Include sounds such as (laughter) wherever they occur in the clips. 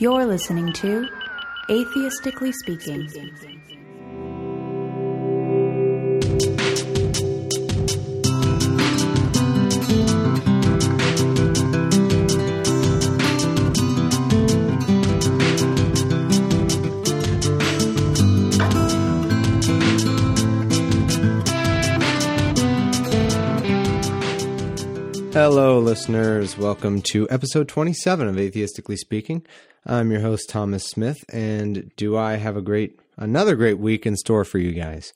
You're listening to Atheistically Speaking. Hello, listeners. Welcome to episode 27 of Atheistically Speaking. I'm your host, Thomas Smith, and do I have a great, another great week in store for you guys?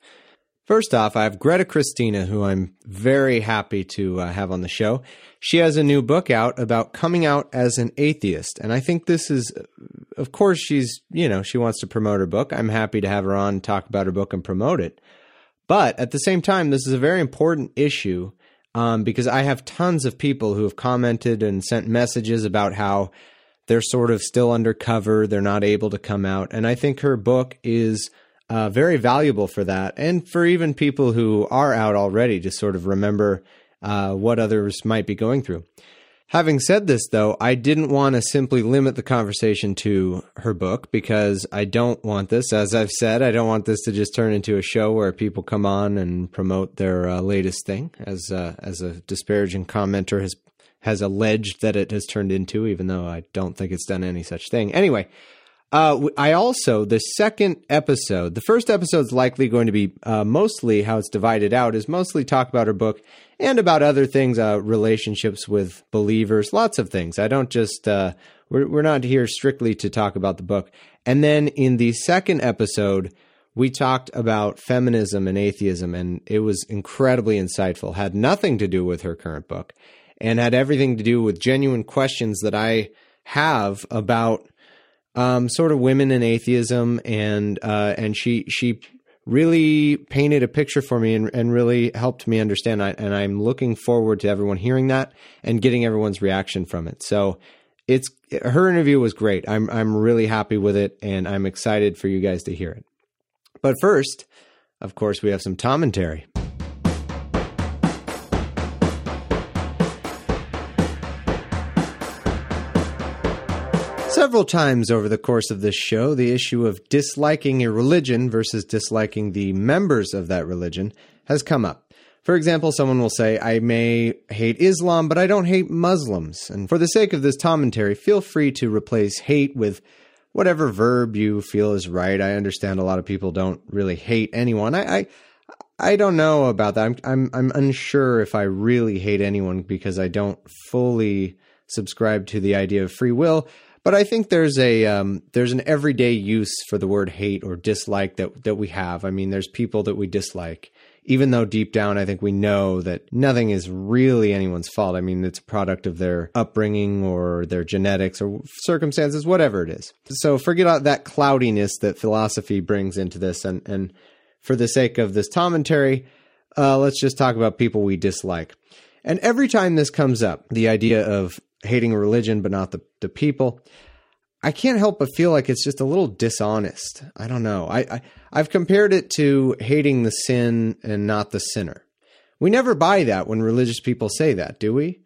First off, I have Greta Christina, who I'm very happy to uh, have on the show. She has a new book out about coming out as an atheist, and I think this is, of course, she's, you know, she wants to promote her book. I'm happy to have her on, talk about her book, and promote it. But at the same time, this is a very important issue um, because I have tons of people who have commented and sent messages about how they're sort of still undercover, they're not able to come out. And I think her book is uh, very valuable for that, and for even people who are out already to sort of remember uh, what others might be going through. Having said this, though, I didn't want to simply limit the conversation to her book because I don't want this, as I've said, I don't want this to just turn into a show where people come on and promote their uh, latest thing, as uh, as a disparaging commenter has has alleged that it has turned into, even though I don't think it's done any such thing. Anyway, uh, I also the second episode, the first episode is likely going to be uh, mostly how it's divided out is mostly talk about her book and about other things, uh, relationships with believers, lots of things. I don't just uh, we're we're not here strictly to talk about the book. And then in the second episode, we talked about feminism and atheism, and it was incredibly insightful. Had nothing to do with her current book, and had everything to do with genuine questions that I have about um, sort of women and atheism, and uh, and she she really painted a picture for me and, and really helped me understand. I, and I'm looking forward to everyone hearing that and getting everyone's reaction from it. So it's her interview was great. I'm I'm really happy with it, and I'm excited for you guys to hear it. But first, of course, we have some commentary. Several times over the course of this show, the issue of disliking a religion versus disliking the members of that religion has come up. For example, someone will say, I may hate Islam, but I don't hate Muslims. And for the sake of this commentary, feel free to replace hate with whatever verb you feel is right. I understand a lot of people don't really hate anyone. I, I, I don't know about that. I'm, I'm, I'm unsure if I really hate anyone because I don't fully subscribe to the idea of free will. But I think there's a um, there's an everyday use for the word hate or dislike that that we have. I mean, there's people that we dislike, even though deep down I think we know that nothing is really anyone's fault. I mean, it's a product of their upbringing or their genetics or circumstances, whatever it is. So forget that cloudiness that philosophy brings into this, and and for the sake of this commentary, uh, let's just talk about people we dislike. And every time this comes up, the idea of hating religion but not the, the people. I can't help but feel like it's just a little dishonest. I don't know. I, I I've compared it to hating the sin and not the sinner. We never buy that when religious people say that, do we?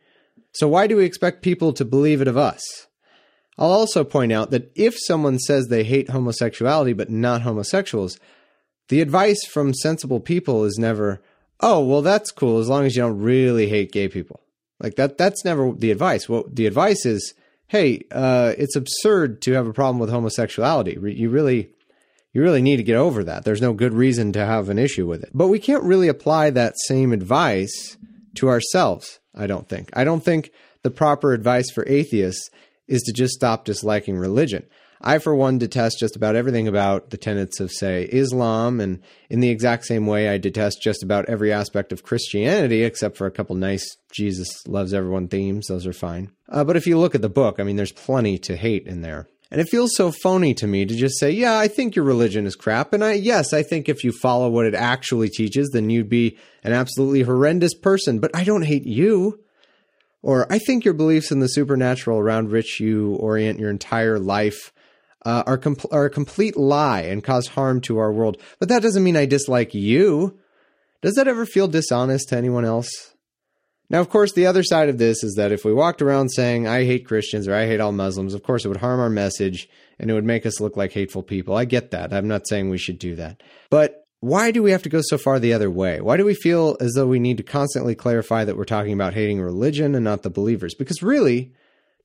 So why do we expect people to believe it of us? I'll also point out that if someone says they hate homosexuality but not homosexuals, the advice from sensible people is never, "Oh, well that's cool as long as you don't really hate gay people." Like that that's never the advice. What the advice is, hey, uh, it's absurd to have a problem with homosexuality. You really you really need to get over that. There's no good reason to have an issue with it. But we can't really apply that same advice to ourselves, I don't think. I don't think the proper advice for atheists is to just stop disliking religion. I, for one, detest just about everything about the tenets of, say, Islam, and in the exact same way, I detest just about every aspect of Christianity, except for a couple nice Jesus loves everyone themes. Those are fine. Uh, but if you look at the book, I mean, there's plenty to hate in there. And it feels so phony to me to just say, yeah, I think your religion is crap. And I, yes, I think if you follow what it actually teaches, then you'd be an absolutely horrendous person. But I don't hate you. Or I think your beliefs in the supernatural around which you orient your entire life uh, are, are a complete lie and cause harm to our world. But that doesn't mean I dislike you. Does that ever feel dishonest to anyone else? Now, of course, the other side of this is that if we walked around saying, I hate Christians or I hate all Muslims, of course, it would harm our message and it would make us look like hateful people. I get that. I'm not saying we should do that. But why do we have to go so far the other way? Why do we feel as though we need to constantly clarify that we're talking about hating religion and not the believers? Because really,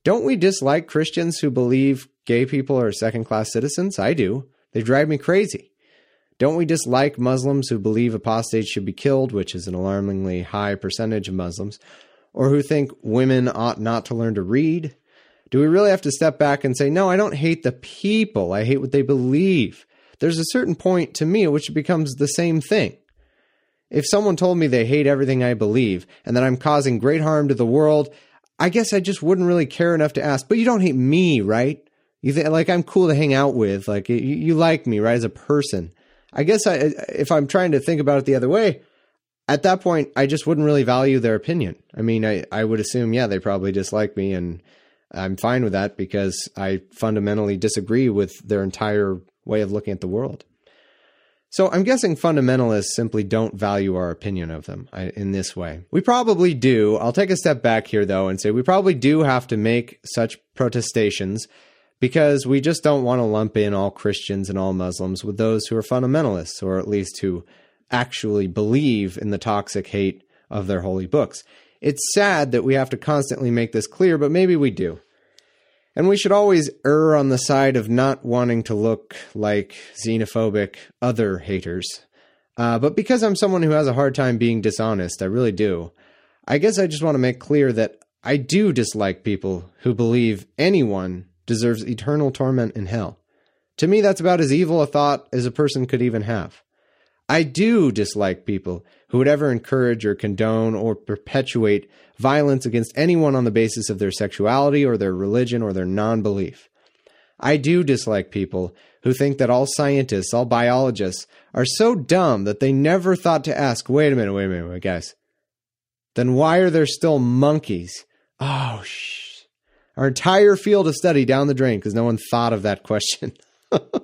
don't we dislike Christians who believe gay people are second class citizens? I do. They drive me crazy. Don't we dislike Muslims who believe apostates should be killed, which is an alarmingly high percentage of Muslims, or who think women ought not to learn to read? Do we really have to step back and say, no, I don't hate the people, I hate what they believe? There's a certain point to me at which it becomes the same thing. If someone told me they hate everything I believe and that I'm causing great harm to the world, I guess I just wouldn't really care enough to ask, but you don't hate me, right? You think like I'm cool to hang out with, like you, you like me, right, as a person. I guess I, if I'm trying to think about it the other way, at that point, I just wouldn't really value their opinion. I mean, I, I would assume, yeah, they probably dislike me, and I'm fine with that because I fundamentally disagree with their entire way of looking at the world. So I'm guessing fundamentalists simply don't value our opinion of them in this way. We probably do. I'll take a step back here, though, and say we probably do have to make such protestations because we just don't want to lump in all Christians and all Muslims with those who are fundamentalists, or at least who actually believe in the toxic hate of their holy books. It's sad that we have to constantly make this clear, but maybe we do. And we should always err on the side of not wanting to look like xenophobic other haters. Uh, but because I'm someone who has a hard time being dishonest, I really do. I guess I just want to make clear that I do dislike people who believe anyone deserves eternal torment in hell. To me, that's about as evil a thought as a person could even have. I do dislike people who would ever encourage or condone or perpetuate violence against anyone on the basis of their sexuality or their religion or their non belief. I do dislike people who think that all scientists, all biologists, are so dumb that they never thought to ask, wait a minute, wait a minute, wait, guys. Then why are there still monkeys? Oh, shh our entire field of study down the drain because no one thought of that question. (laughs)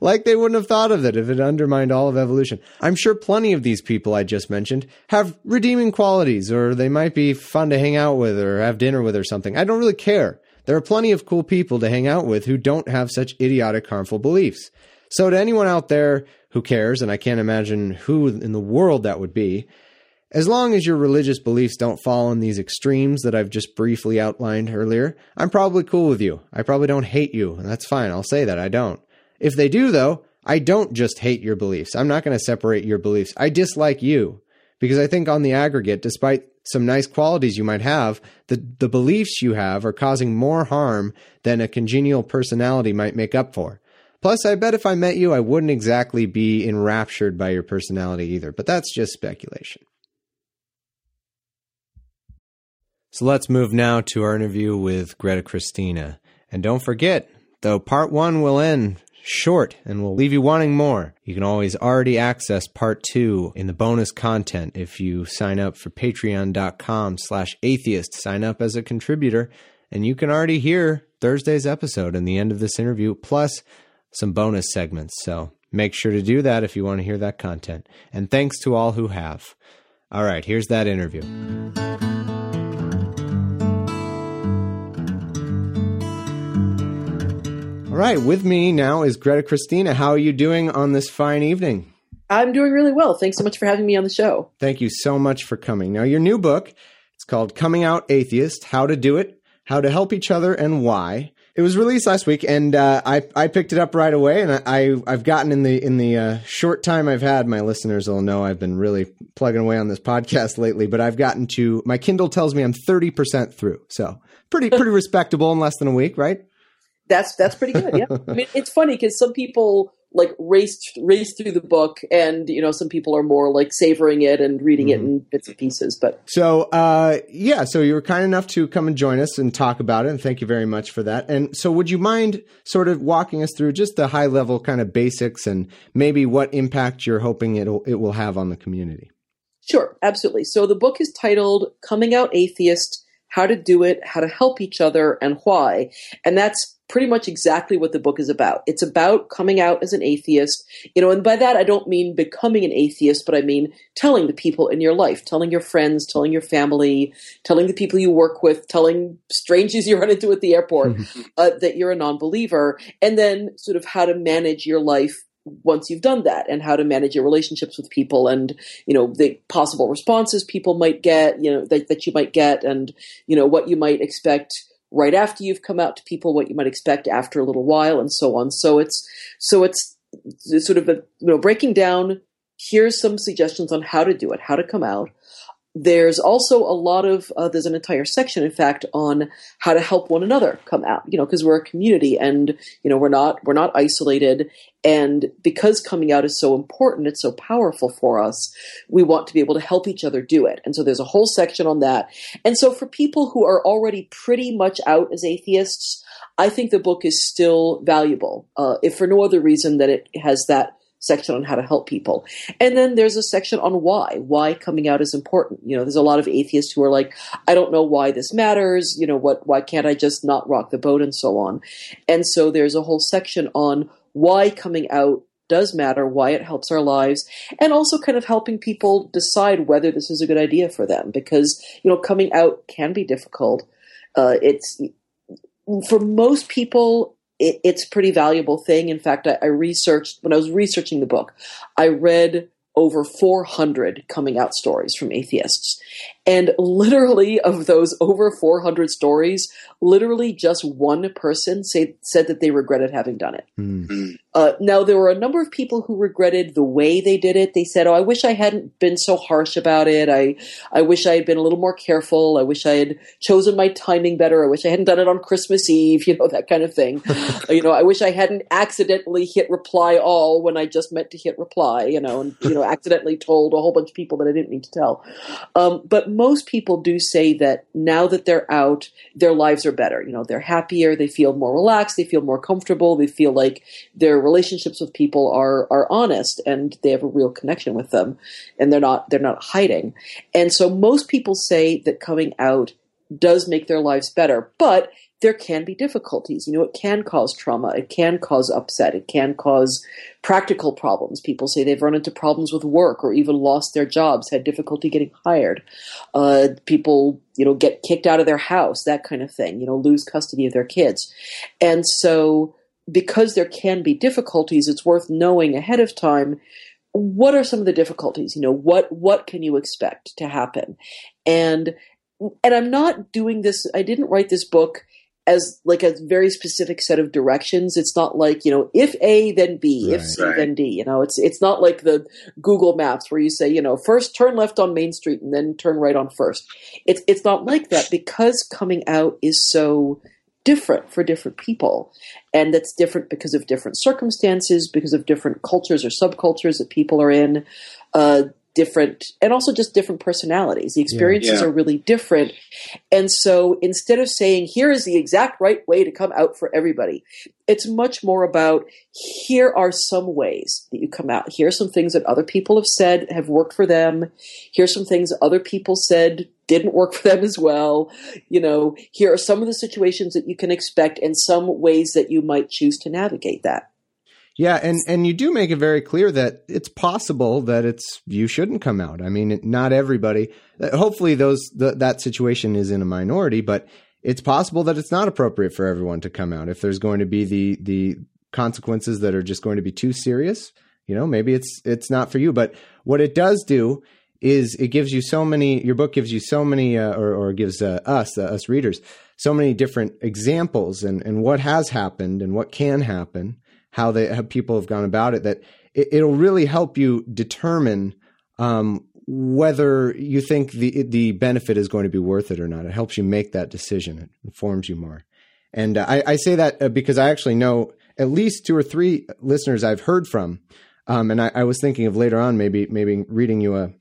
like they wouldn't have thought of it if it undermined all of evolution. I'm sure plenty of these people I just mentioned have redeeming qualities, or they might be fun to hang out with or have dinner with or something. I don't really care. There are plenty of cool people to hang out with who don't have such idiotic, harmful beliefs. So, to anyone out there who cares, and I can't imagine who in the world that would be, as long as your religious beliefs don't fall in these extremes that I've just briefly outlined earlier, I'm probably cool with you. I probably don't hate you, and that's fine. I'll say that I don't. If they do, though, I don't just hate your beliefs. I'm not going to separate your beliefs. I dislike you because I think on the aggregate, despite some nice qualities you might have, the, the beliefs you have are causing more harm than a congenial personality might make up for. Plus, I bet if I met you, I wouldn't exactly be enraptured by your personality either, but that's just speculation. So let's move now to our interview with Greta Christina. And don't forget, though part one will end short and will leave you wanting more, you can always already access part two in the bonus content if you sign up for patreon.com slash atheist. Sign up as a contributor and you can already hear Thursday's episode and the end of this interview, plus some bonus segments. So make sure to do that if you want to hear that content. And thanks to all who have. All right, here's that interview. All right, with me now is Greta Christina. How are you doing on this fine evening? I'm doing really well. Thanks so much for having me on the show. Thank you so much for coming. Now, your new book, it's called Coming Out Atheist How to Do It, How to Help Each Other, and Why. It was released last week, and uh, I I picked it up right away, and I I've gotten in the in the uh, short time I've had. My listeners will know I've been really plugging away on this podcast lately, but I've gotten to my Kindle tells me I'm thirty percent through, so pretty pretty (laughs) respectable in less than a week, right? That's that's pretty good. Yeah, (laughs) I mean, it's funny because some people like race race through the book, and you know, some people are more like savoring it and reading mm-hmm. it in bits and pieces. But so, uh, yeah, so you were kind enough to come and join us and talk about it, and thank you very much for that. And so, would you mind sort of walking us through just the high level kind of basics and maybe what impact you're hoping it it will have on the community? Sure, absolutely. So the book is titled "Coming Out Atheist." How to do it, how to help each other, and why. And that's pretty much exactly what the book is about. It's about coming out as an atheist, you know, and by that I don't mean becoming an atheist, but I mean telling the people in your life, telling your friends, telling your family, telling the people you work with, telling strangers (laughs) you run into at the airport mm-hmm. uh, that you're a non-believer, and then sort of how to manage your life once you've done that and how to manage your relationships with people and you know the possible responses people might get you know that, that you might get and you know what you might expect right after you've come out to people, what you might expect after a little while, and so on. So it's so it's, it's sort of a, you know breaking down. Here's some suggestions on how to do it, how to come out. There's also a lot of uh, there's an entire section, in fact, on how to help one another come out. You know, because we're a community, and you know we're not we're not isolated, and because coming out is so important, it's so powerful for us. We want to be able to help each other do it, and so there's a whole section on that. And so for people who are already pretty much out as atheists, I think the book is still valuable, uh, if for no other reason that it has that section on how to help people. And then there's a section on why, why coming out is important. You know, there's a lot of atheists who are like, I don't know why this matters. You know, what, why can't I just not rock the boat and so on. And so there's a whole section on why coming out does matter, why it helps our lives, and also kind of helping people decide whether this is a good idea for them. Because, you know, coming out can be difficult. Uh, it's, for most people, it, it's a pretty valuable thing. In fact, I, I researched when I was researching the book, I read over 400 coming out stories from atheists. And literally, of those over 400 stories, literally just one person say, said that they regretted having done it. Mm. Uh, now, there were a number of people who regretted the way they did it. They said, "Oh, I wish I hadn't been so harsh about it. I, I wish I had been a little more careful. I wish I had chosen my timing better. I wish I hadn't done it on Christmas Eve. (laughs) You know that kind of thing. (laughs) you know, I wish I hadn't accidentally hit reply all when I just meant to hit reply. You know, and you know, (laughs) accidentally told a whole bunch of people that I didn't mean to tell. Um, but most people do say that now that they're out, their lives are better. You know, they're happier, they feel more relaxed, they feel more comfortable, they feel like their relationships with people are are honest and they have a real connection with them and they're not they're not hiding. And so most people say that coming out does make their lives better. But there can be difficulties. You know, it can cause trauma. It can cause upset. It can cause practical problems. People say they've run into problems with work or even lost their jobs, had difficulty getting hired. Uh, people, you know, get kicked out of their house, that kind of thing, you know, lose custody of their kids. And so, because there can be difficulties, it's worth knowing ahead of time what are some of the difficulties you know what what can you expect to happen and and i'm not doing this i didn't write this book as like a very specific set of directions. It's not like, you know, if A then B, right. if C right. then D. You know, it's it's not like the Google Maps where you say, you know, first turn left on Main Street and then turn right on First. It's it's not like that because coming out is so different for different people. And that's different because of different circumstances, because of different cultures or subcultures that people are in. Uh, different and also just different personalities. The experiences yeah. are really different. And so instead of saying, here is the exact right way to come out for everybody, it's much more about here are some ways that you come out. Here are some things that other people have said have worked for them. Here's some things other people said didn't work for them as well. You know, here are some of the situations that you can expect and some ways that you might choose to navigate that. Yeah, and and you do make it very clear that it's possible that it's you shouldn't come out. I mean, not everybody. Uh, hopefully, those the, that situation is in a minority, but it's possible that it's not appropriate for everyone to come out. If there's going to be the the consequences that are just going to be too serious, you know, maybe it's it's not for you. But what it does do is it gives you so many. Your book gives you so many, uh, or, or gives uh, us uh, us readers so many different examples and and what has happened and what can happen how they how people have gone about it that it, will really help you determine um, whether you think the the benefit is going to be worth it or not. It helps you make that decision. It informs you more. And uh, I, I, say that uh, because I actually know at least two or three listeners I've heard from, um, and I, I, was thinking of later on maybe maybe reading you a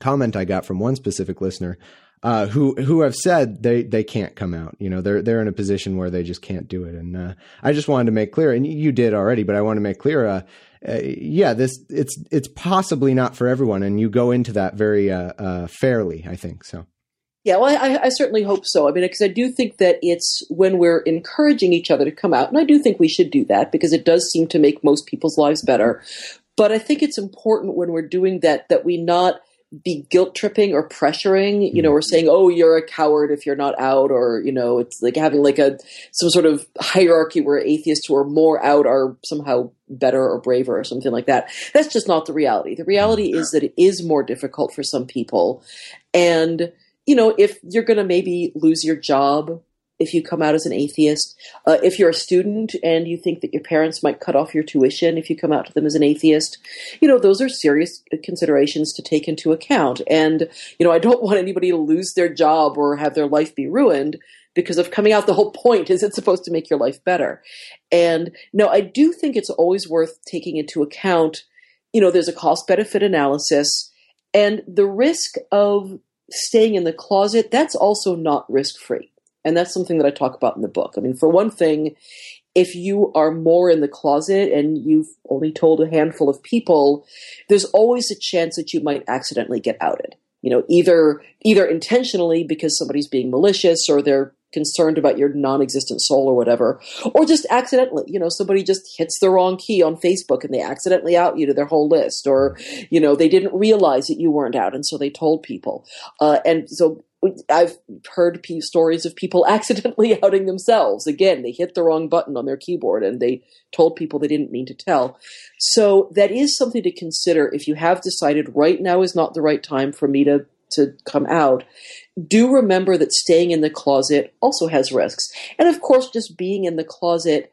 comment I got from one specific listener uh, who who have said they they can't come out. You know, they're they're in a position where they just can't do it. And uh, I just wanted to make clear, and you did already, but I want to make clear. Uh, uh, yeah, this it's it's possibly not for everyone, and you go into that very uh, uh, fairly. I think so. Yeah, well, I, I certainly hope so. I mean, because I do think that it's when we're encouraging each other to come out, and I do think we should do that because it does seem to make most people's lives better. But I think it's important when we're doing that that we not be guilt tripping or pressuring, you know, mm-hmm. or saying, "Oh, you're a coward if you're not out," or you know, it's like having like a some sort of hierarchy where atheists who are more out are somehow better or braver or something like that. That's just not the reality. The reality mm-hmm. is that it is more difficult for some people, and you know, if you're going to maybe lose your job if you come out as an atheist, uh, if you're a student and you think that your parents might cut off your tuition if you come out to them as an atheist, you know, those are serious considerations to take into account. And, you know, I don't (laughs) want anybody to lose their job or have their life be ruined because of coming out. The whole point is it's supposed to make your life better. And no, I do think it's always worth taking into account, you know, there's a cost benefit analysis and the risk of staying in the closet, that's also not risk free. And that's something that I talk about in the book. I mean, for one thing, if you are more in the closet and you've only told a handful of people, there's always a chance that you might accidentally get outed. You know, either either intentionally because somebody's being malicious or they're concerned about your non-existent soul or whatever, or just accidentally, you know, somebody just hits the wrong key on Facebook and they accidentally out you to their whole list, or you know, they didn't realize that you weren't out and so they told people. Uh, and so I've heard stories of people (laughs) accidentally outing themselves. Again, they hit the wrong button on their keyboard and they told people they didn't mean to tell. So that is something to consider if you have decided right now is not the right time for me to to come out do remember that staying in the closet also has risks. And of course, just being in the closet,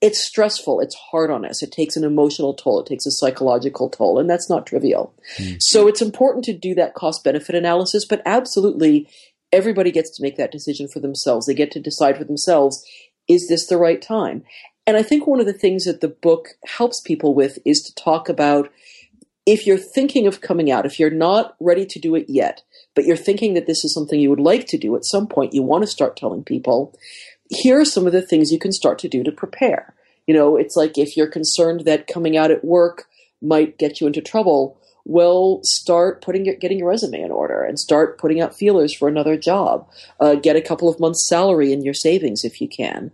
it's stressful. It's hard on us. It takes an emotional toll. It takes a psychological toll, and that's not trivial. Mm. So it's important to do that cost benefit analysis, but absolutely everybody gets to make that decision for themselves. They get to decide for themselves, is this the right time? And I think one of the things that the book helps people with is to talk about if you're thinking of coming out, if you're not ready to do it yet, but you're thinking that this is something you would like to do at some point, you want to start telling people, here are some of the things you can start to do to prepare. You know, it's like if you're concerned that coming out at work might get you into trouble, well, start putting your, getting your resume in order and start putting out feelers for another job. Uh, get a couple of months' salary in your savings if you can.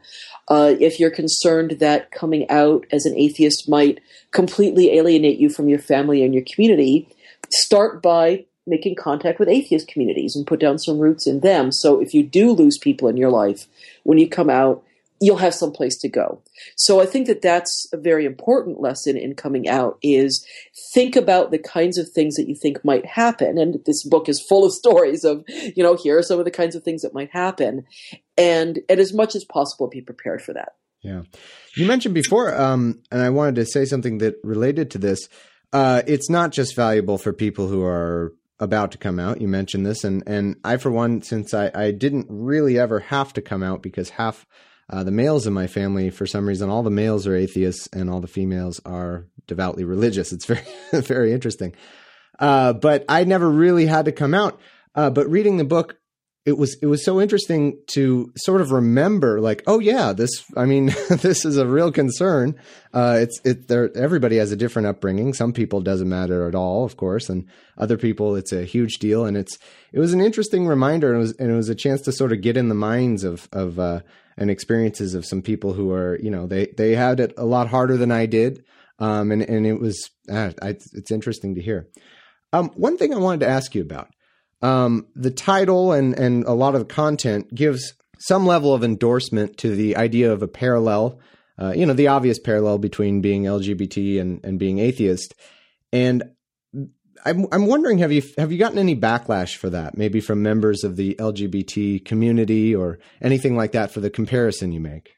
Uh, if you're concerned that coming out as an atheist might completely alienate you from your family and your community, start by making contact with atheist communities and put down some roots in them. So if you do lose people in your life, when you come out, you'll have some place to go. So I think that that's a very important lesson in coming out is think about the kinds of things that you think might happen. And this book is full of (laughs) stories of, you know, here are some of the kinds of things that might happen. And, and as much as possible, be prepared for that. Yeah. You mentioned before, um, and I wanted to say something that related to this. Uh, it's not just valuable for people who are about to come out. You mentioned this, and and I, for one, since I, I didn't really ever have to come out because half uh, the males in my family, for some reason, all the males are atheists and all the females are devoutly religious. It's very, (laughs) very interesting. Uh, but I never really had to come out. Uh, but reading the book, it was it was so interesting to sort of remember, like, oh yeah, this. I mean, (laughs) this is a real concern. Uh, it's it. There, everybody has a different upbringing. Some people doesn't matter at all, of course, and other people it's a huge deal. And it's it was an interesting reminder, and it was and it was a chance to sort of get in the minds of of uh, and experiences of some people who are, you know, they they had it a lot harder than I did, um, and and it was uh, I, it's interesting to hear. Um, one thing I wanted to ask you about um, the title and and a lot of the content gives some level of endorsement to the idea of a parallel, uh, you know, the obvious parallel between being LGBT and and being atheist, and I'm I'm wondering have you have you gotten any backlash for that? Maybe from members of the LGBT community or anything like that for the comparison you make.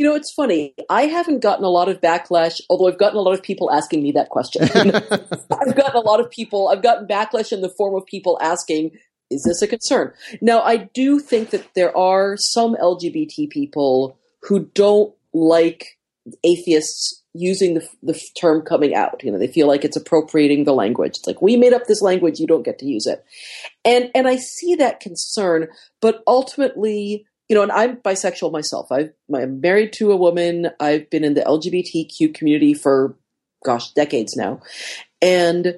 You know, it's funny. I haven't gotten a lot of backlash, although I've gotten a lot of people asking me that question. (laughs) I've gotten a lot of people. I've gotten backlash in the form of people asking, "Is this a concern?" Now, I do think that there are some LGBT people who don't like atheists using the, the term coming out. You know, they feel like it's appropriating the language. It's like we made up this language, you don't get to use it. And and I see that concern, but ultimately, you know, and I'm bisexual myself. i am married to a woman. I've been in the LGBTQ community for gosh, decades now. And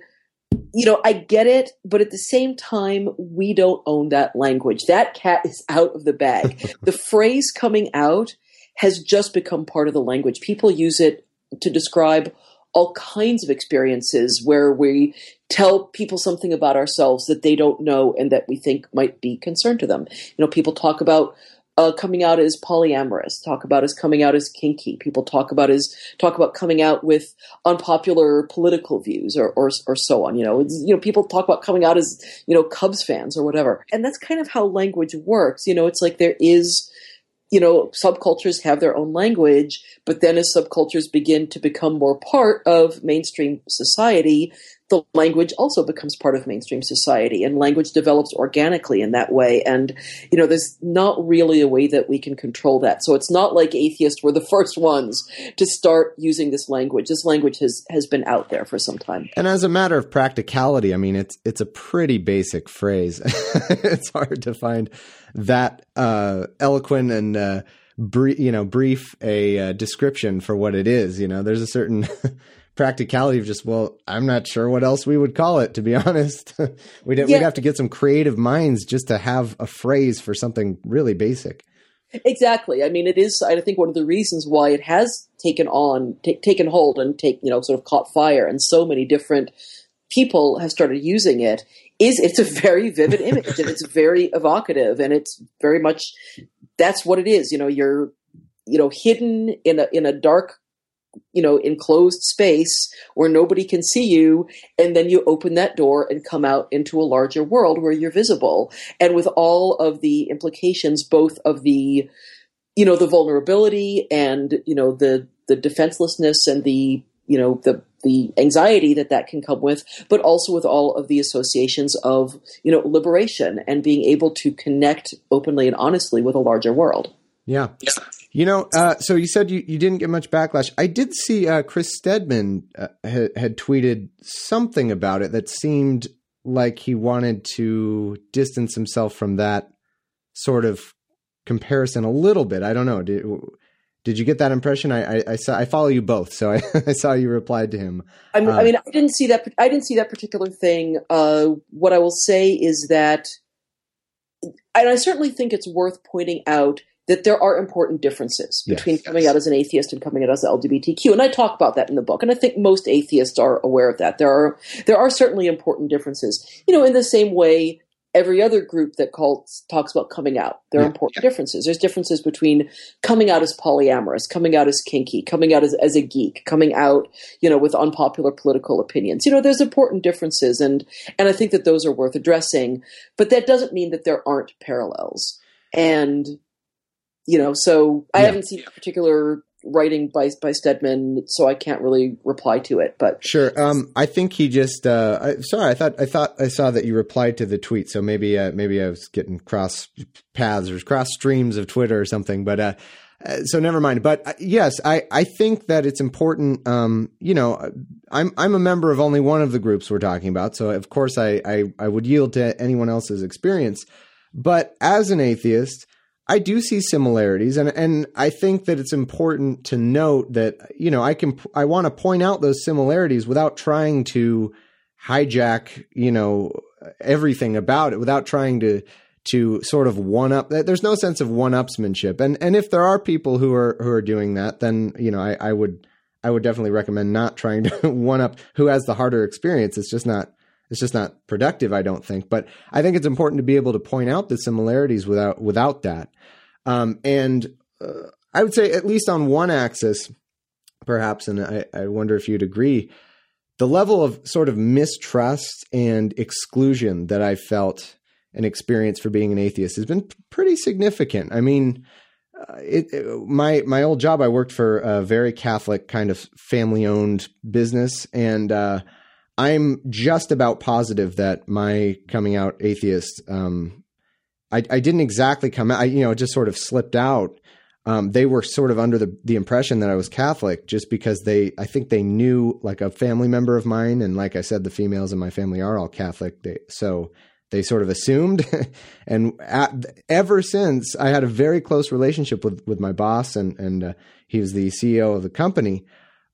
you know, I get it, but at the same time, we don't own that language. That cat is out of the bag. (laughs) the phrase coming out has just become part of the language. People use it to describe all kinds of experiences where we tell people something about ourselves that they don't know and that we think might be concern to them. You know, people talk about uh, coming out as polyamorous, talk about as coming out as kinky. People talk about as talk about coming out with unpopular political views or, or, or so on. You know, it's, you know, people talk about coming out as you know Cubs fans or whatever, and that's kind of how language works. You know, it's like there is you know, subcultures have their own language, but then as subcultures begin to become more part of mainstream society, the language also becomes part of mainstream society and language develops organically in that way. And, you know, there's not really a way that we can control that. So it's not like atheists were the (laughs) first ones to start using this language. This language has, has been out there for some time. And as a matter of practicality, I mean, it's, it's a pretty basic phrase. (laughs) it's hard to find that, uh, eloquent and, uh, brief, you know, brief a uh, description for what it is. You know, there's a certain (laughs) practicality of just well i'm not sure what else we would call it to be (laughs) honest. We'd, yeah. we'd have to get some creative minds just to have a phrase for something really basic. Exactly. I mean it is i think one of the reasons why it has taken on t- taken hold and take you know sort of caught fire and so many different people have started using it is it's a very vivid image and it's very evocative and it's very much that's what it is. You know you're you know hidden in a in a dark you know enclosed space where nobody can see you and then you open that door and come out into a larger world where you're visible and with all of the implications both of the you know the vulnerability and you know the the defenselessness and the you know the the anxiety that that can come with, but also with all of the associations of you know liberation and being able to connect openly and honestly with a larger world. Yeah. yeah. You know, uh, so you said you, you didn't get much backlash. I did see uh, Chris Stedman uh, had, had tweeted something about it that seemed like he wanted to distance himself from that sort of comparison a little bit. I don't know. Did, did you get that impression? I, I, I saw I follow you both, so (laughs) I, I saw you replied to him. I mean, I, mean, I didn't see that. I didn't see that particular thing. Uh, what I will say is that, and I certainly think it's worth pointing out that there are important differences between yes, coming yes. out as an atheist and coming out as LGBTQ, and I talk about that in the book. And I think most atheists are aware of that. There are there are certainly important differences. You know, in the same way, every other group that calls talks about coming out, there are yeah, important yeah. differences. There's differences between coming out as polyamorous, coming out as kinky, coming out as, as a geek, coming out, you know, with unpopular political opinions. You know, there's important differences, and and I think that those are worth addressing. But that doesn't mean that there aren't parallels. And you know, so I yeah. haven't seen a particular writing by by Stedman, so I can't really reply to it. But sure, um, I think he just. Uh, I, sorry, I thought I thought I saw that you replied to the tweet, so maybe uh, maybe I was getting cross paths or cross streams of Twitter or something. But uh, uh so never mind. But uh, yes, I I think that it's important. Um, you know, I'm I'm a member of only one of the groups we're talking about, so of course I I, I would yield to anyone else's experience. But as an atheist I do see similarities, and and I think that it's important to note that you know I can I want to point out those similarities without trying to hijack you know everything about it, without trying to to sort of one up. There's no sense of one upsmanship, and and if there are people who are who are doing that, then you know I, I would I would definitely recommend not trying to (laughs) one up who has the harder experience. It's just not it's just not productive, I don't think. But I think it's important to be able to point out the similarities without without that. Um, and uh, I would say, at least on one axis, perhaps, and I, I wonder if you'd agree, the level of sort of mistrust and exclusion that I felt and experienced for being an atheist has been pretty significant. I mean, uh, it, it, my my old job, I worked for a very Catholic kind of family owned business, and uh, I'm just about positive that my coming out atheist, um, I, I, didn't exactly come out, I, you know, just sort of slipped out. Um, they were sort of under the, the impression that I was Catholic just because they, I think they knew like a family member of mine. And like I said, the females in my family are all Catholic. They, so they sort of assumed. (laughs) and at, ever since I had a very close relationship with, with my boss and, and uh, he was the CEO of the company.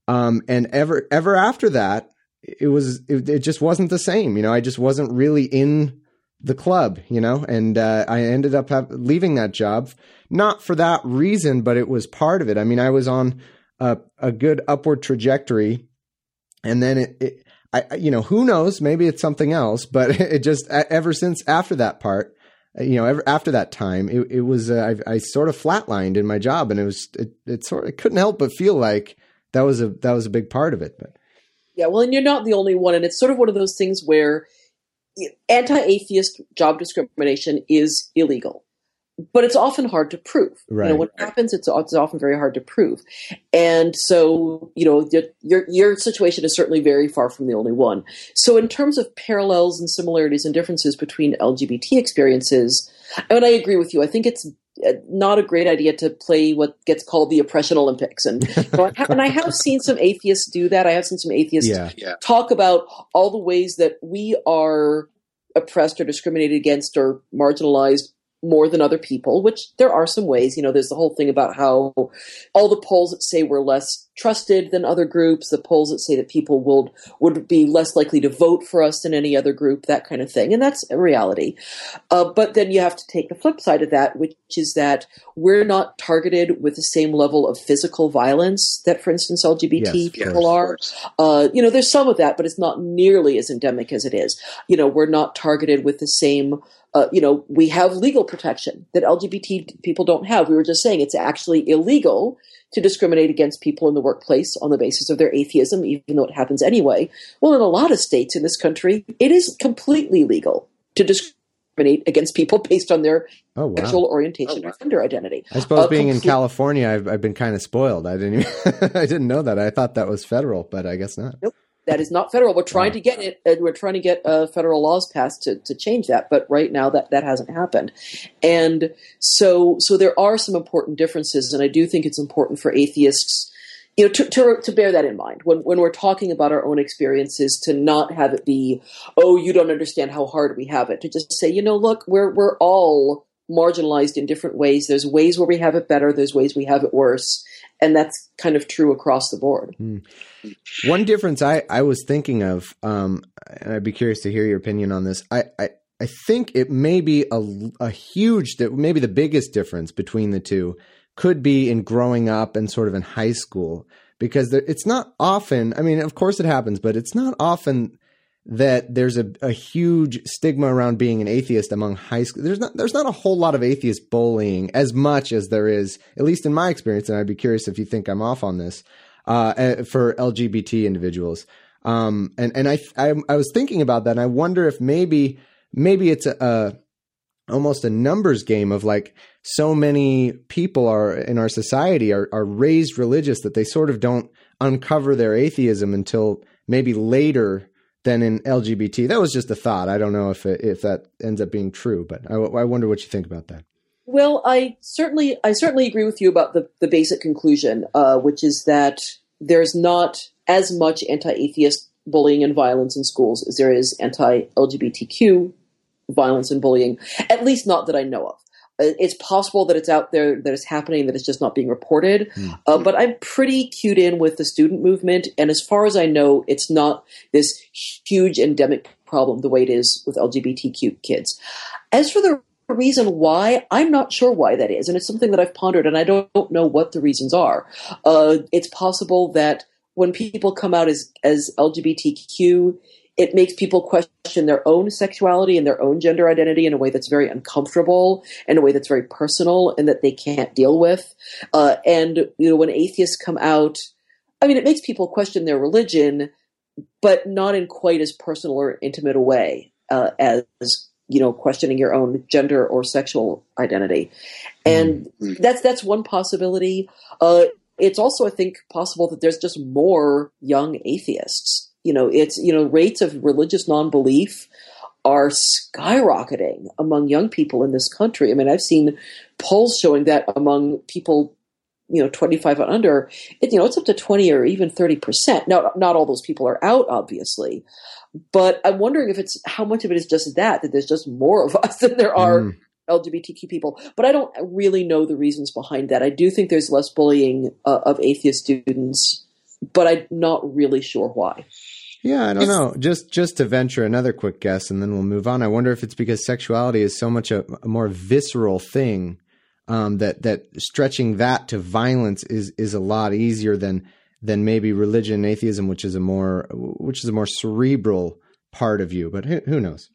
Um, and ever, ever after that, it was it, it just wasn't the same. You know, I just wasn't really in the club. You know, and uh, I ended up have, leaving that job not for that reason, but it was part of it. I mean, I was on a, a good upward trajectory, and then it, it I, you know, who knows? Maybe it's something else, but (laughs) it just ever since after that part, you know, ever, after that time, it, it was uh, I, I, sort of flatlined in my job, and it was it, it sort of it couldn't help but feel like that was a that was a big part of it. But yeah, well, and you're not the only one, and it's sort of one of those things where anti-atheist job discrimination is illegal but it's often hard to prove. Right. You know, when it happens, it's, it's often very hard to prove. And so, you know, your, your situation is certainly very far from the only one. So in terms of parallels and similarities and differences between LGBT experiences, I mean, I agree with you. I think it's Uh, not a great idea to play what gets called the oppression Olympics. And, (laughs) you I have, and I have seen some atheists do that. I have seen some atheists yeah. Yeah. talk about all the ways that we are oppressed or discriminated against or marginalized more than other people, which there are some ways. You know, there's the whole thing about how all the polls that say we're less trusted than other groups, the polls that say that people would would be less likely to vote for us than any other group, that kind of thing, and that's a reality. Uh, but then you have to take the flip side of that, which is that we're not targeted with the same level of physical violence that, for instance, LGBT yes, people are. Uh, you know, there's some of that, but it's not nearly as endemic as it is. You know, we're not targeted with the same uh, you know, we have legal protection that LGBT people don't have. We were just saying it's actually illegal to discriminate against people in the workplace on the basis of their atheism, even though it happens anyway. Well, in a lot of states in this country, it is completely legal to discriminate against people (laughs) based on their oh, wow. sexual orientation oh, wow. or gender identity. I suppose uh, being in California, I've, I've been kind of spoiled. I didn't even, (laughs) I didn't know that. I thought that was federal, but I guess not. Nope that is not federal. We're trying to get it. Uh, we're trying to get uh, federal laws passed to, to change that, but right now that that hasn't happened. And so, so there are some important differences, and I do think it's important for atheists, you know, to, to, to bear that in mind when when we're talking about our own experiences, to not have it be, oh, you don't understand how hard we have it. To just say, you know, look, we're we're all marginalized in different ways. There's ways where we have it better. There's ways we have it worse, and that's kind of true across the board. Mm. One difference I, I was thinking of, um, and I'd be curious to hear your opinion on this. I, I, I think it may be a, a huge, that maybe the biggest difference between the two could be in growing up and sort of in high school because there, it's not often. I mean, of course it happens, but it's not often that there's a, a huge stigma around being an atheist among high school. There's not there's not a whole lot of atheist bullying as much as there is, at least in my experience. And I'd be curious if you think I'm off on this uh, eh, for LGBT individuals. Um, and and I, I, I was thinking about that, and I wonder if maybe maybe it's a, a almost a numbers game of like so many people are in our society are are raised religious that they sort of don't uncover their atheism until maybe later than in LGBT. That was just a thought. I don't know if it, if that ends up being true, but I, I wonder what you think about that. Well, I certainly I certainly agree with you about the, the basic conclusion, uh, which is that there's not as much anti-atheist bullying and violence in schools as there is anti-LGBTQ violence and bullying. At least not that I know of. Uh, it's possible that it's out there, that it's happening, that it's just not being reported. Mm. Uh, but I'm pretty cued in with the student movement, and as far as I know, it's not this huge endemic problem the way it is with LGBTQ kids. As for the reason why, I'm not sure why that is, and it's something that I've pondered, and I don't, don't know what the reasons are. Uh, it's possible that when people come out as as LGBTQ, it makes people question their own sexuality and their own gender identity in a way that's very uncomfortable, in a way that's very personal, and that they can't deal with. Uh, and you know, when atheists come out, I mean, it makes people question their religion, but not in quite as personal or intimate a way uh, as you know questioning your own gender or sexual identity and mm-hmm. that's that's one possibility uh, it's also i think possible that there's just more young atheists you know it's you know rates of religious non-belief are skyrocketing among young people in this country i mean i've seen polls showing that among people you know 25 and under it, you know it's up to 20 or even 30% now not all those people are out obviously but I'm wondering if it's how much of it is just that that there's just more of (laughs) us than there are mm. LGBTQ people. But I don't really know the reasons behind that. I do think there's less bullying uh, of atheist students, but I'm not really sure why. Yeah, I don't know. Just just to venture another quick guess, and then we'll move on. I wonder if it's because sexuality is so much a, a more visceral thing um, that that stretching that to violence is is a lot easier than than maybe religion and atheism, which is a more which is a more cerebral part of you. But who, who knows?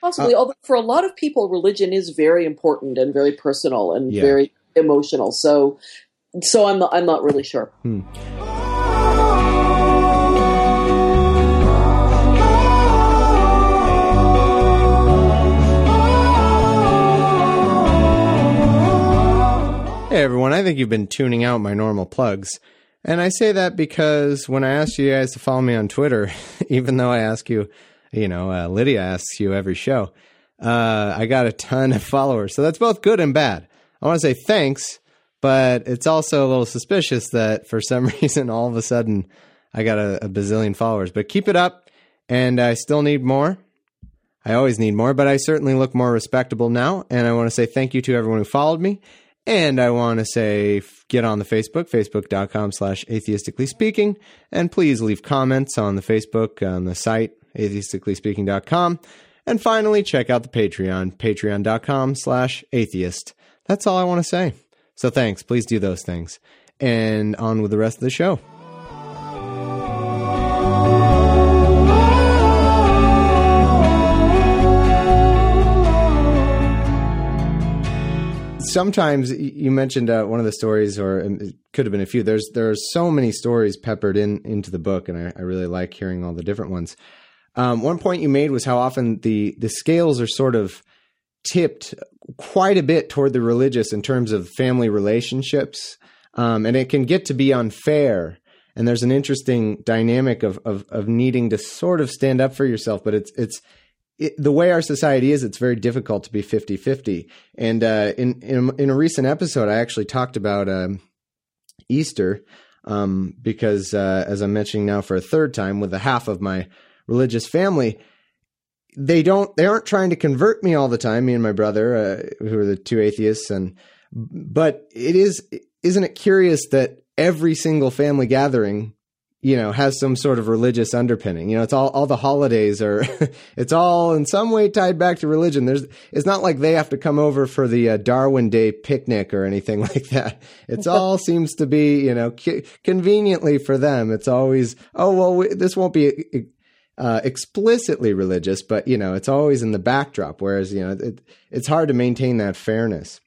Possibly, uh, although for a lot of people, religion is very important and very personal and yeah. very emotional. So, so I'm not, I'm not really sure. Hmm. Hey everyone, I think you've been tuning out my normal plugs. And I say that because when I asked you guys to follow me on Twitter, (laughs) even though I ask you, you know, uh, Lydia asks you every show, uh, I got a ton of (laughs) followers. So that's both good and bad. I want to say thanks, but it's also a little suspicious that for (laughs) some reason all of a sudden I got a, a bazillion followers. But keep it up, and I still need more. I always need more, but I certainly look more respectable now. And I want to say thank you to everyone who followed me. And I want to say, get on the Facebook, facebook.com slash atheistically speaking. And please leave comments on the Facebook, on the site, atheisticallyspeaking.com. And finally, check out the Patreon, patreon.com slash atheist. That's all I want to say. So thanks. Please do those things. And on with the rest of the show. Sometimes you mentioned uh, one of the stories, or it could have been a few. There's there are so many stories peppered in into the book, and I, I really like hearing all the different ones. Um, one point you made was how often the the scales are sort of tipped quite a bit toward the religious in terms of family relationships, um, and it can get to be unfair. And there's an interesting dynamic of, of of needing to sort of stand up for yourself, but it's it's it, the way our society is, it's very difficult to be 50 50. And uh, in, in, in, a recent episode, I actually talked about um, Easter um, because, uh, as I'm mentioning now for a third time, with the half of my religious family, they don't they aren't trying to convert me all the time me and my brother uh, who are the two atheists and but it is isn't it curious that every single family gathering you know has some sort of religious underpinning. You know it's all all the holidays are (laughs) it's all in some way tied back to religion. There's it's not like they have to come over for the uh, darwin day picnic or anything (laughs) like that. It's (laughs) all seems to be you know c- conveniently for them it's always oh well we, this won't be uh, explicitly religious but you know it's always in the backdrop whereas you know it, it's hard to maintain that fairness.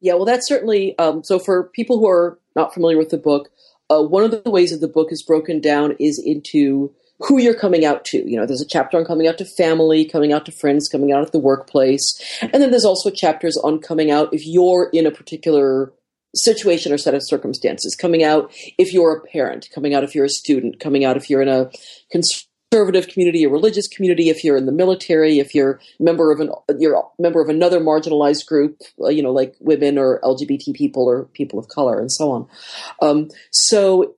Yeah well that's certainly um, so for people who are not familiar with the book uh, one of the ways that the book is broken down is into who you're coming out to. You know, there's a chapter on coming out to family, coming out to friends, coming out at the workplace. And then there's also chapters on coming out if you're in a particular situation or set of circumstances, coming out if you're a parent, coming out if you're a student, coming out if you're in a conservative community, a religious community, if you're in the military, if you're a member of an you're a member of another marginalized group, uh, you know, like women or LGBT people or people of color, and so on. Um, so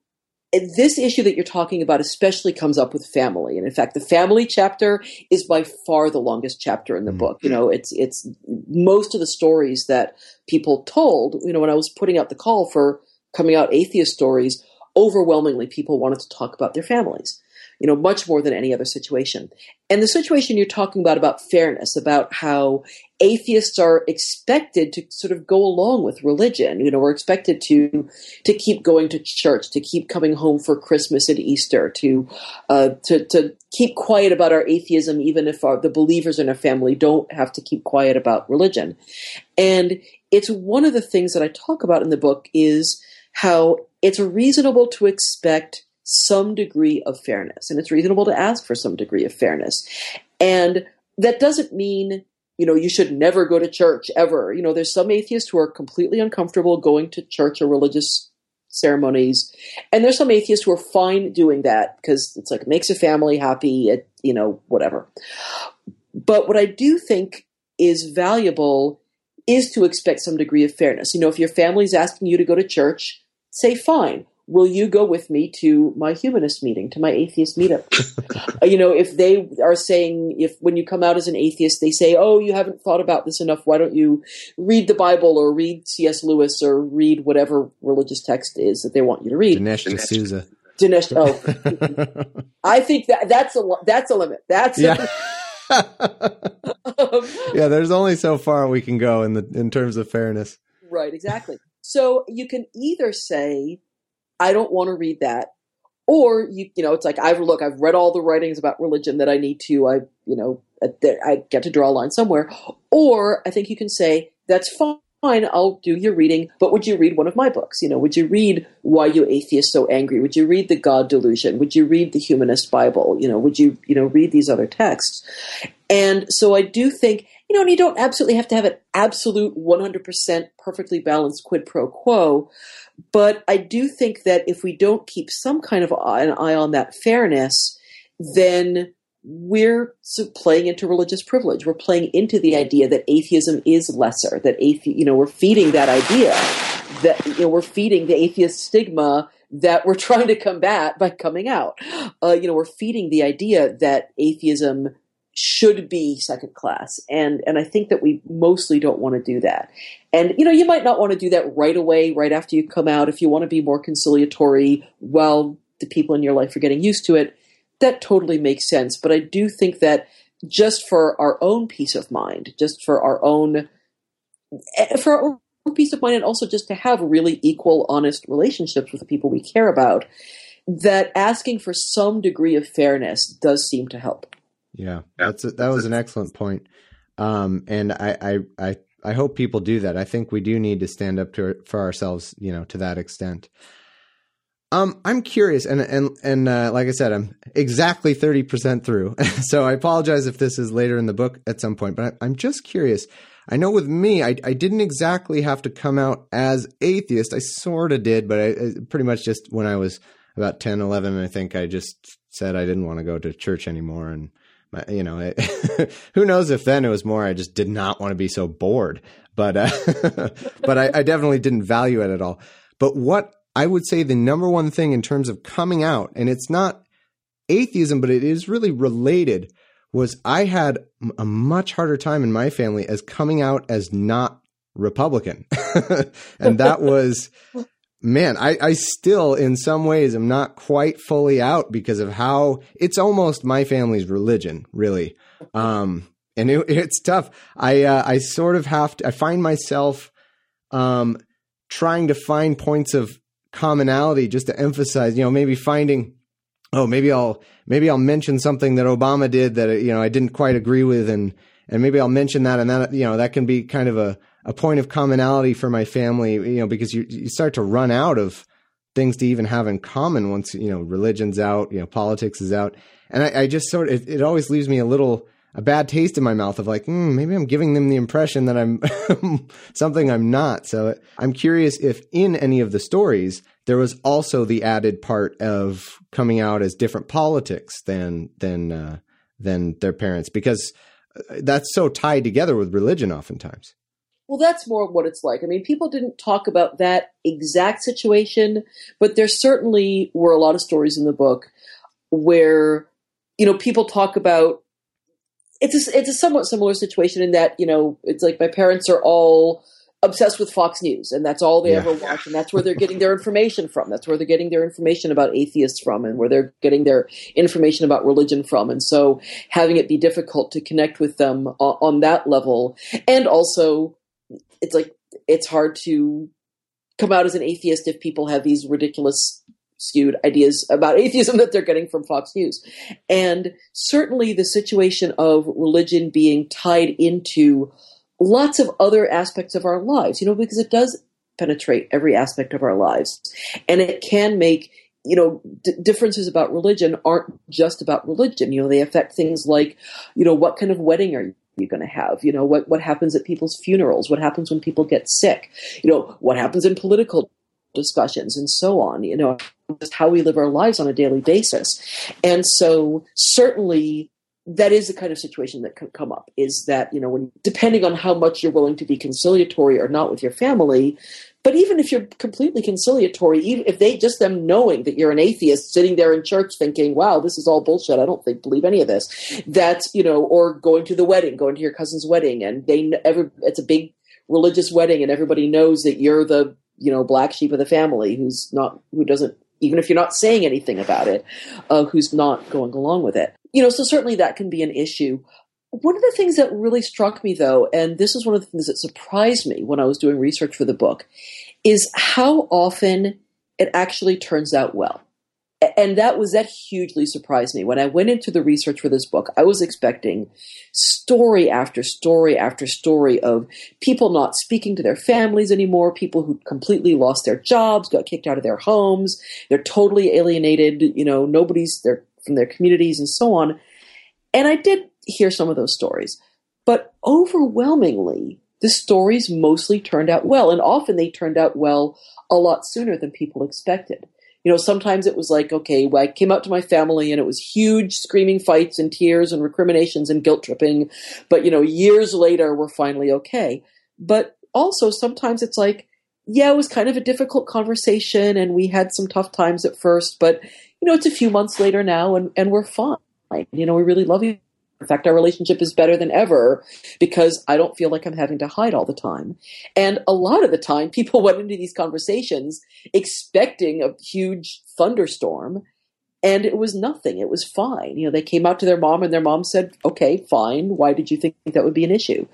this issue that you're talking about especially comes up with family and in fact the family chapter is by far the longest chapter in the mm-hmm. book you know it's it's most of the stories that people told you know when i was putting out the call for coming out atheist stories overwhelmingly people wanted to talk about their families you know, much more than any other situation. And the situation you're talking about, about fairness, about how atheists are expected to sort of go along with religion. You know, we're expected to to keep going to church, to keep coming home for Christmas and Easter, to uh, to to keep quiet about our atheism, even if our, the believers in our family don't have to keep quiet about religion. And it's one of the things that I talk about in the book is how it's reasonable to expect some degree of fairness. And it's reasonable to ask for some degree of fairness. And that doesn't mean, you know, you should never go to church ever. You know, there's some atheists who are completely uncomfortable going to church or religious ceremonies. And there's some atheists who are fine doing that because it's like it makes a family happy, it, you know, whatever. But what I do think is valuable is to expect some degree of fairness. You know, if your family's asking you to go to church, say fine will you go with me to my humanist meeting, to my atheist meetup? (laughs) Uh, you know, if they are saying, if when you come out as an atheist, they say, oh, you haven't thought about this enough, why don't you read the Bible or read C.S. Lewis or read whatever religious text is that they want you to read? Dinesh D'Souza. Dinesh, oh, (laughs) I think that that's a that's a limit. That's yeah. (laughs) yeah, there's only so far we can go in the in terms of fairness. Right, exactly. So you can either say, I don't want to read that, or you you know, it's like I've look, I've read all the writings about religion that I need to. I you know, I get to draw a line somewhere. Or I think you can say that's fine fine, I'll do your reading, but would you read one of my books? You know, would you read Why You Atheists So Angry? Would you read The God Delusion? Would you read the Humanist Bible? You know, would you, you know, read these other texts? And so I do think, you know, and you don't absolutely have to have an absolute 100% perfectly balanced quid pro quo, but I do think that if we don't keep some kind of an eye on that fairness, then we're playing into religious privilege. We're playing into the idea that atheism is lesser. That athe- you know, we're feeding that idea that you know we're feeding the atheist stigma that we're (laughs) trying to combat by coming out. Uh, you know, we're feeding the idea that atheism should be second class, and and I think that we mostly don't want to do that. And you know, you might not want to do that right away, right after you come out. If you want to be more conciliatory, while the people in your life are getting used to it that totally makes sense. But I do think that just for our own peace of mind, just for our own eh, for our own peace of mind, and also just to have really equal, honest relationships with the people we care about, that asking for some degree of fairness does seem to help. Yeah, that's a, that was an excellent point. Um, and I, I, I, I hope people do that. I think we do need to stand up to for ourselves, you know, to that extent. Um, I'm curious, and and and uh, like I said, I'm exactly thirty percent through, (laughs) so I apologize if this is later in the book at some point. But I, am just curious. I know with me, I, I didn't exactly have to come out as atheist. I sort of did, but I, I, pretty much just when I was about 10, 11, I think I just said I didn't want to go to church anymore, and my, you know, it, (laughs) who knows if then it was more I just did not want to be so bored. But uh, (laughs) but I, I definitely didn't value it at all. But what I would say the number one thing in terms of coming out, and it's not atheism, but it is really related, was I had a much harder time in my family as coming out as not Republican. (laughs) and that was, man, I, I still, in some ways, am not quite fully out because of how it's almost my family's religion, really. Um, and it, it's tough. I, uh, I sort of have to, I find myself, um, trying to find points of commonality just to emphasize, you know, maybe finding, oh, maybe I'll, maybe I'll mention something that Obama did that, you know, I didn't quite agree with and, and maybe I'll mention that and that, you know, that can be kind of a, a point of commonality for my family, you know, because you, you start to run out of things to even have in common once, you know, religion's out, you know, politics is out. And I, I just sort of, it, it always leaves me a little, a bad taste in my mouth of like, mm, maybe I'm giving them the impression that I'm (laughs) something I'm not. So I'm curious if in any of the stories there was also the added part of coming out as different politics than than uh, than their parents because uh, that's so tied together with religion oftentimes. Well, that's more what it's like. I mean, people didn't talk about that exact situation, but there certainly were a lot of stories in the book where you know people talk about it's a, it's a somewhat similar situation in that you know it's like my parents are all obsessed with Fox News, and that's all they yeah. ever watch, and that's where they're getting their information from. That's where they're getting their information about atheists from, and where they're getting their information about religion from. And so, having it be difficult to connect with them on, on that level, and also, it's like it's hard to come out as an atheist if people have these ridiculous skewed ideas about (laughs) atheism that they're getting from Fox News. And certainly the situation of religion being tied into lots of other aspects of our lives, you know, because it does penetrate every aspect of our lives. And it can make, you know, d- differences about religion aren't just about religion. You know, they affect things like, you know, what kind of wedding are you going to have? You know, what, what happens at people's funerals? What happens when people get sick? You know, what happens in political discussions and so on, you know, just how we live our lives on a daily basis. And so certainly that is the kind of situation that can come up is that, you know, when depending on how much you're willing to be conciliatory or not with your family, but even if you're completely conciliatory, even if they just them knowing that you're an atheist sitting there in church thinking, wow, this is all bullshit. I don't think believe any of this. That's, you know, or going to the wedding, going to your cousin's wedding and they ever, it's a big religious wedding and everybody knows that you're the you know black sheep of the family who's not who doesn't even if you're not saying anything about it, uh, who's not going along with it. You know, so certainly that can be an issue. One of the things that really struck me, though, and this is one of the things that surprised me when I was doing research for the book, is how often it actually turns out well and that was that hugely surprised me. When i went into the research for this book i was expecting story after story after story of people not speaking to their families anymore people who completely lost their jobs got kicked out of their homes they're totally alienated you know nobody's there from their communities and so on. And i did hear some of those stories but overwhelmingly the stories mostly turned out well and often they turned out well a lot sooner than people expected you know, sometimes it was like, okay, well, I came out to my family and it was huge screaming fights and tears and recriminations and guilt tripping. But, you know, years later, we're finally okay. But also sometimes it's like, yeah, it was kind of a difficult conversation and we had some tough times at first, but, you know, it's a few months later now and, and we're fine. You know, we really love you in fact, our relationship is better than ever because I don't feel like I'm having to hide all the time. And a lot of the time, people (laughs) went into these conversations expecting a huge thunderstorm, and it was nothing. It was fine. You know, they came out to their mom, and their mom said, "Okay, fine. Why did you think that would be an issue?"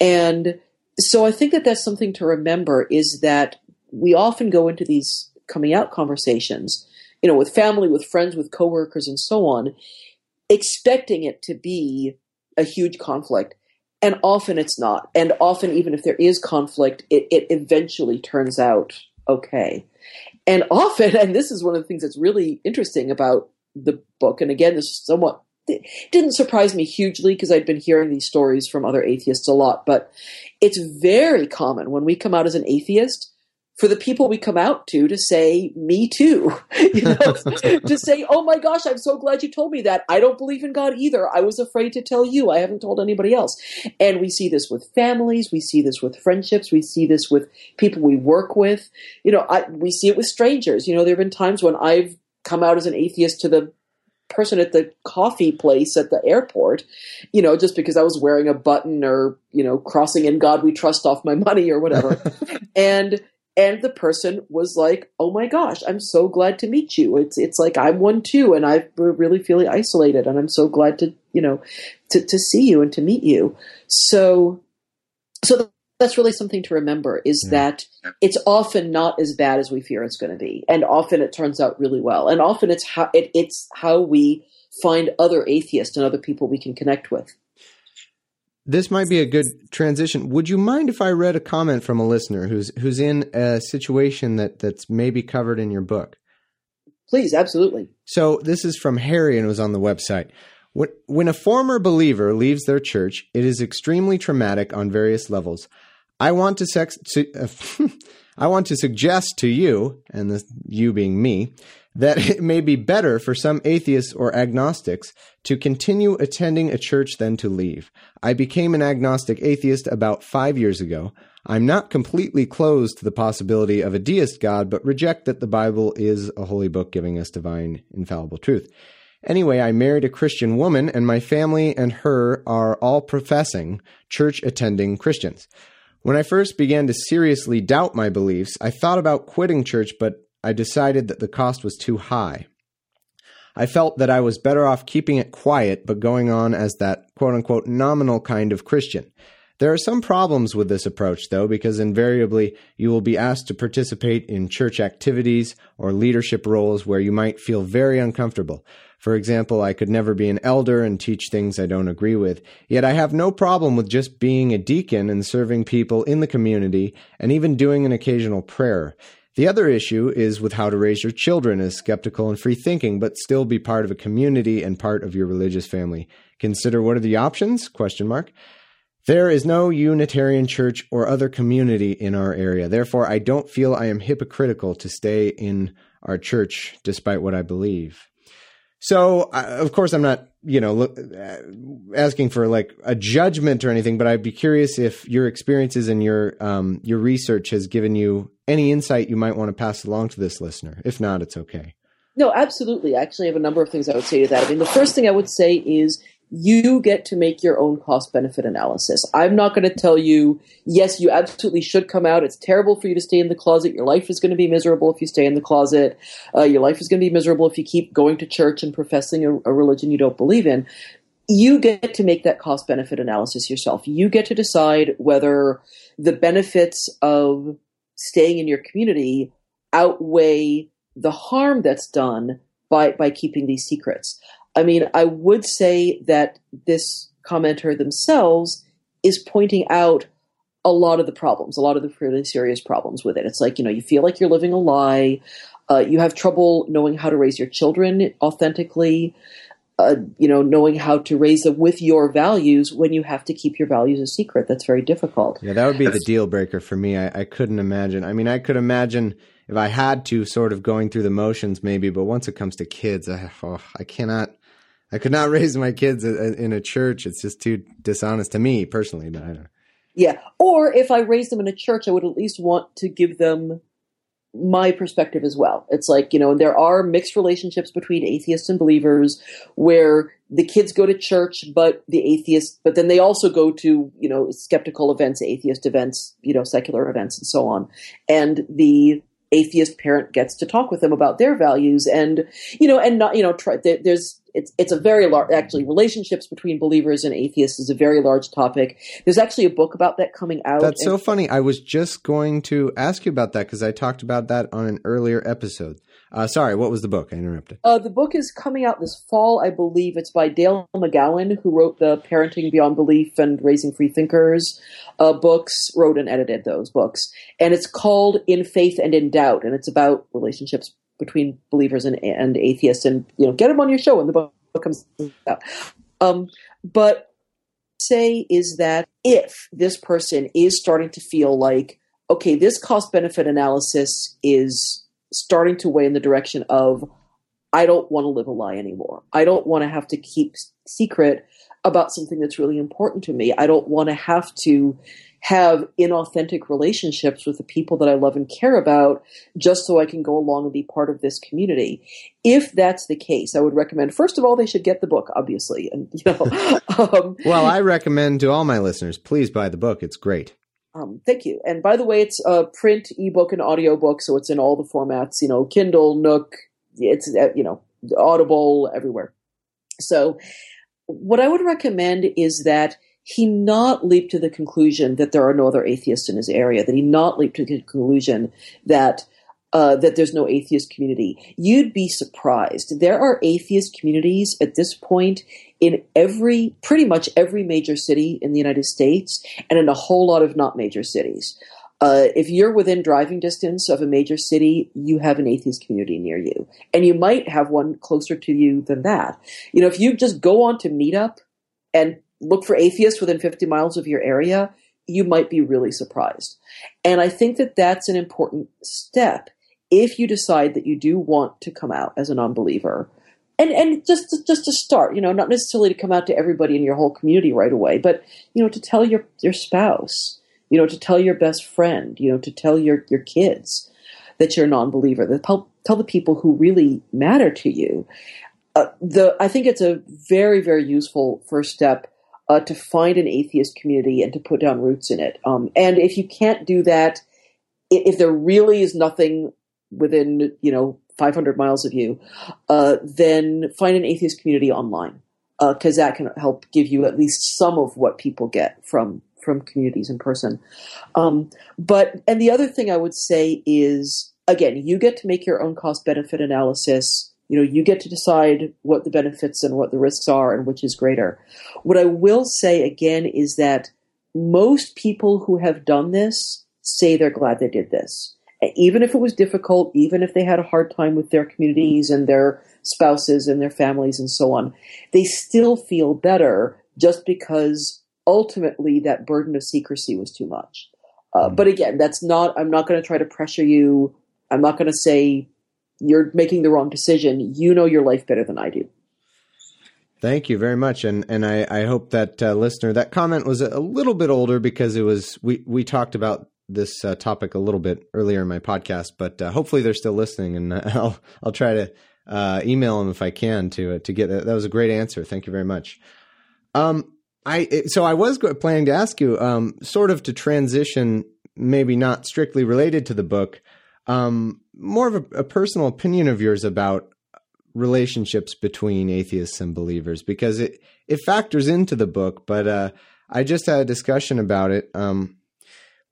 And so I think that that's something to remember is that we often go into these coming out conversations, you know, with family, with friends, with coworkers, and so on expecting it to be a huge conflict. And often it's not. And often, even if there is conflict, it, it eventually turns out okay. And often, (laughs) and this is one of the things that's really interesting about the book, and again, this somewhat didn't surprise me hugely because I'd been hearing these stories from other atheists a lot, but it's very common when we come out as an atheist for the people we come out to to say me too. (laughs) You know (laughs) to say oh my gosh i'm so glad you told me that. I don't believe in god either. I was afraid to tell you. I haven't told anybody else. And we see this with families. We see this with friendships. We see this with people we work with. You know I, we see it with strangers. You know there have been times when i've come out as an atheist to the person at the coffee place at the airport, you know, just because I was wearing a button or, you know, crossing in God we trust off my money or whatever. (laughs) and and the person was like, "Oh my gosh, I'm so glad to meet you. It's it's like I'm one too, and I'm really feeling isolated, and I'm so glad to you know to to see you and to meet you." So, so that's really something to remember is hmm. that it's often not as bad as we fear it's going to be, and often it turns out really well, and often it's how it, it's how we find other atheists and other people we can connect with this might be a good transition. Would you mind if I read a comment from a listener who's who's in a situation that that's maybe covered in your book? Please, absolutely. So this is from Harry and it was on the website. When, when a former believer leaves their church, it is extremely traumatic on various levels. I want to sex, to, uh, (laughs) I want to suggest to you, and the you being me, that it may be better for some atheists or agnostics to continue attending a church than to leave. I became an agnostic atheist about five years ago. I'm not completely closed to the possibility of a deist God, but reject that the Bible is a holy book giving us divine, infallible truth. Anyway, I married a Christian woman, and my family and her are all professing, church attending Christians. When I first began to seriously doubt my beliefs, I thought about quitting church, but I decided that the cost was too high. I felt that I was better off keeping it quiet but going on as that quote unquote nominal kind of Christian. There are some problems with this approach, though, because invariably you will be asked to participate in church activities or leadership roles where you might feel very uncomfortable. For example, I could never be an elder and teach things I don't agree with, yet I have no problem with just being a deacon and serving people in the community and even doing an occasional prayer. The other issue is with how to raise your children as skeptical and free thinking, but still be part of a community and part of your religious family. Consider what are the options? Question mark. There is no Unitarian church or other community in our area. Therefore, I don't feel I am hypocritical to stay in our church despite what I believe. So, uh, of course, I'm not, you know, look, uh, asking for like a judgment or anything, but I'd be curious if your experiences and your um, your research has given you any insight you might want to pass along to this listener. If not, it's okay. No, absolutely. Actually, I actually have a number of things I would say to that. I mean, the first thing I would say is you get to make your own cost benefit analysis. I'm not going to tell you, yes, you absolutely should come out. It's terrible for you to stay in the closet. Your life is going to be miserable if you stay in the closet. Uh, your life is going to be miserable if you keep going to church and professing a, a religion you don't believe in. You get to make that cost benefit analysis yourself. You get to decide whether the benefits of staying in your community outweigh the harm that's done by, by keeping these secrets. I mean, I would say that this commenter themselves is pointing out a lot of the problems, a lot of the really serious problems with it. It's like, you know, you feel like you're living a lie. Uh, you have trouble knowing how to raise your children authentically. Uh, you know, knowing how to raise them with your values when you have to keep your values a secret. That's very difficult. Yeah, that would be the deal breaker for me. I, I couldn't imagine. I mean, I could imagine if I had to, sort of going through the motions, maybe. But once it comes to kids, I, oh, I cannot. I could not (laughs) raise my kids in a church. It's just too dishonest to me personally. But I don't. Yeah, or if I raised them in a church, I would at least want to give them my perspective as well. It's like, you know, there are mixed relationships between atheists and believers where the kids go to church, but the atheists, but then they also go to, you know, skeptical events, atheist events, you know, secular events and so on. And the atheist parent gets to talk with them about their values and, you know, and not, you know, try, there's, it's it's a very large actually relationships between believers and atheists is a very large topic. There's actually a book about that coming out. That's so funny. I was just going to ask you about that because I talked about that on an earlier episode. Uh, sorry, what was the book? I interrupted. Uh, the book is coming out this fall, I believe. It's by Dale McGowan, who wrote the Parenting Beyond Belief and Raising Free Thinkers uh, books, wrote and edited those books. And it's called In Faith and in Doubt, and it's about relationships between believers and, and atheists, and you know, get them on your show when the book comes out. Um, but say is that if this person is starting to feel like, okay, this cost benefit analysis is starting to weigh in the direction of, I don't want to live a lie anymore. I don't want to have to keep secret about something that's really important to me. I don't want to have to have inauthentic relationships with the people that I love and care about just so I can go along and be part of this community. If that's the case, I would recommend, first of all, they should get the book, obviously. And, you know, (laughs) um, well, I recommend to all my listeners, please buy the book. It's great. Um, thank you. And by the way, it's a print, ebook, and audiobook, so it's in all the formats, you know, Kindle, Nook, it's, uh, you know, Audible, everywhere. So what I would recommend is that he not leap to the conclusion that there are no other atheists in his area, that he not leap to the conclusion that uh, that there's no atheist community. You'd be surprised. There are atheist communities at this point in every, pretty much every major city in the United States, and in a whole lot of not major cities. Uh, if you're within driving distance of a major city, you have an atheist community near you, and you might have one closer to you than that. You know, if you just go on to Meetup and look for atheists within 50 miles of your area, you might be really surprised. And I think that that's an important step if you decide that you do want to come out as a non-believer. And and just to, just to start, you know, not necessarily to come out to everybody in your whole community right away, but you know, to tell your your spouse, you know, to tell your best friend, you know, to tell your your kids that you're a non-believer, that tell, tell the people who really matter to you. Uh, the I think it's a very very useful first step uh, to find an atheist community and to put down roots in it. Um, and if you can't do that, if there really is nothing within you know 500 miles of you, uh, then find an atheist community online because uh, that can help give you at least some of what people get from from communities in person. Um, but and the other thing I would say is again, you get to make your own cost benefit analysis you know, you get to decide what the benefits and what the risks are and which is greater. What I will say again is that most people who have done this say they're glad they did this. Even if it was difficult, even if they had a hard time with their communities and their spouses and their families and so on, they still feel better just because ultimately that burden of secrecy was too much. Uh, but again, that's not, I'm not going to try to pressure you. I'm not going to say you're making the wrong decision. You know your life better than I do. Thank you very much, and and I, I hope that uh, listener that comment was a little bit older because it was we we talked about this uh, topic a little bit earlier in my podcast, but uh, hopefully they're still listening, and (laughs) I'll I'll try to uh, email them if I can to uh, to get that. That was a great answer. Thank you very much. Um, I so I was planning to ask you, um, sort of to transition, maybe not strictly related to the book, um, more of a, a personal opinion of yours about relationships between atheists and believers because it it factors into the book. But uh, I just had a discussion about it um,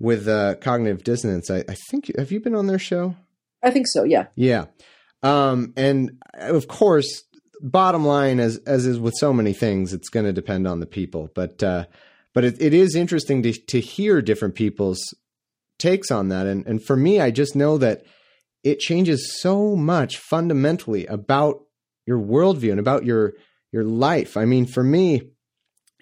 with uh, cognitive dissonance. I, I, think have you been on their show? I think so. Yeah. Yeah. Um, and of course, bottom line, as as is with so many things, it's going to depend on the people. But uh, but it, it is interesting to to hear different people's takes on that. And and for me, I just know that it changes so much fundamentally about your worldview and about your your life. I mean, for me,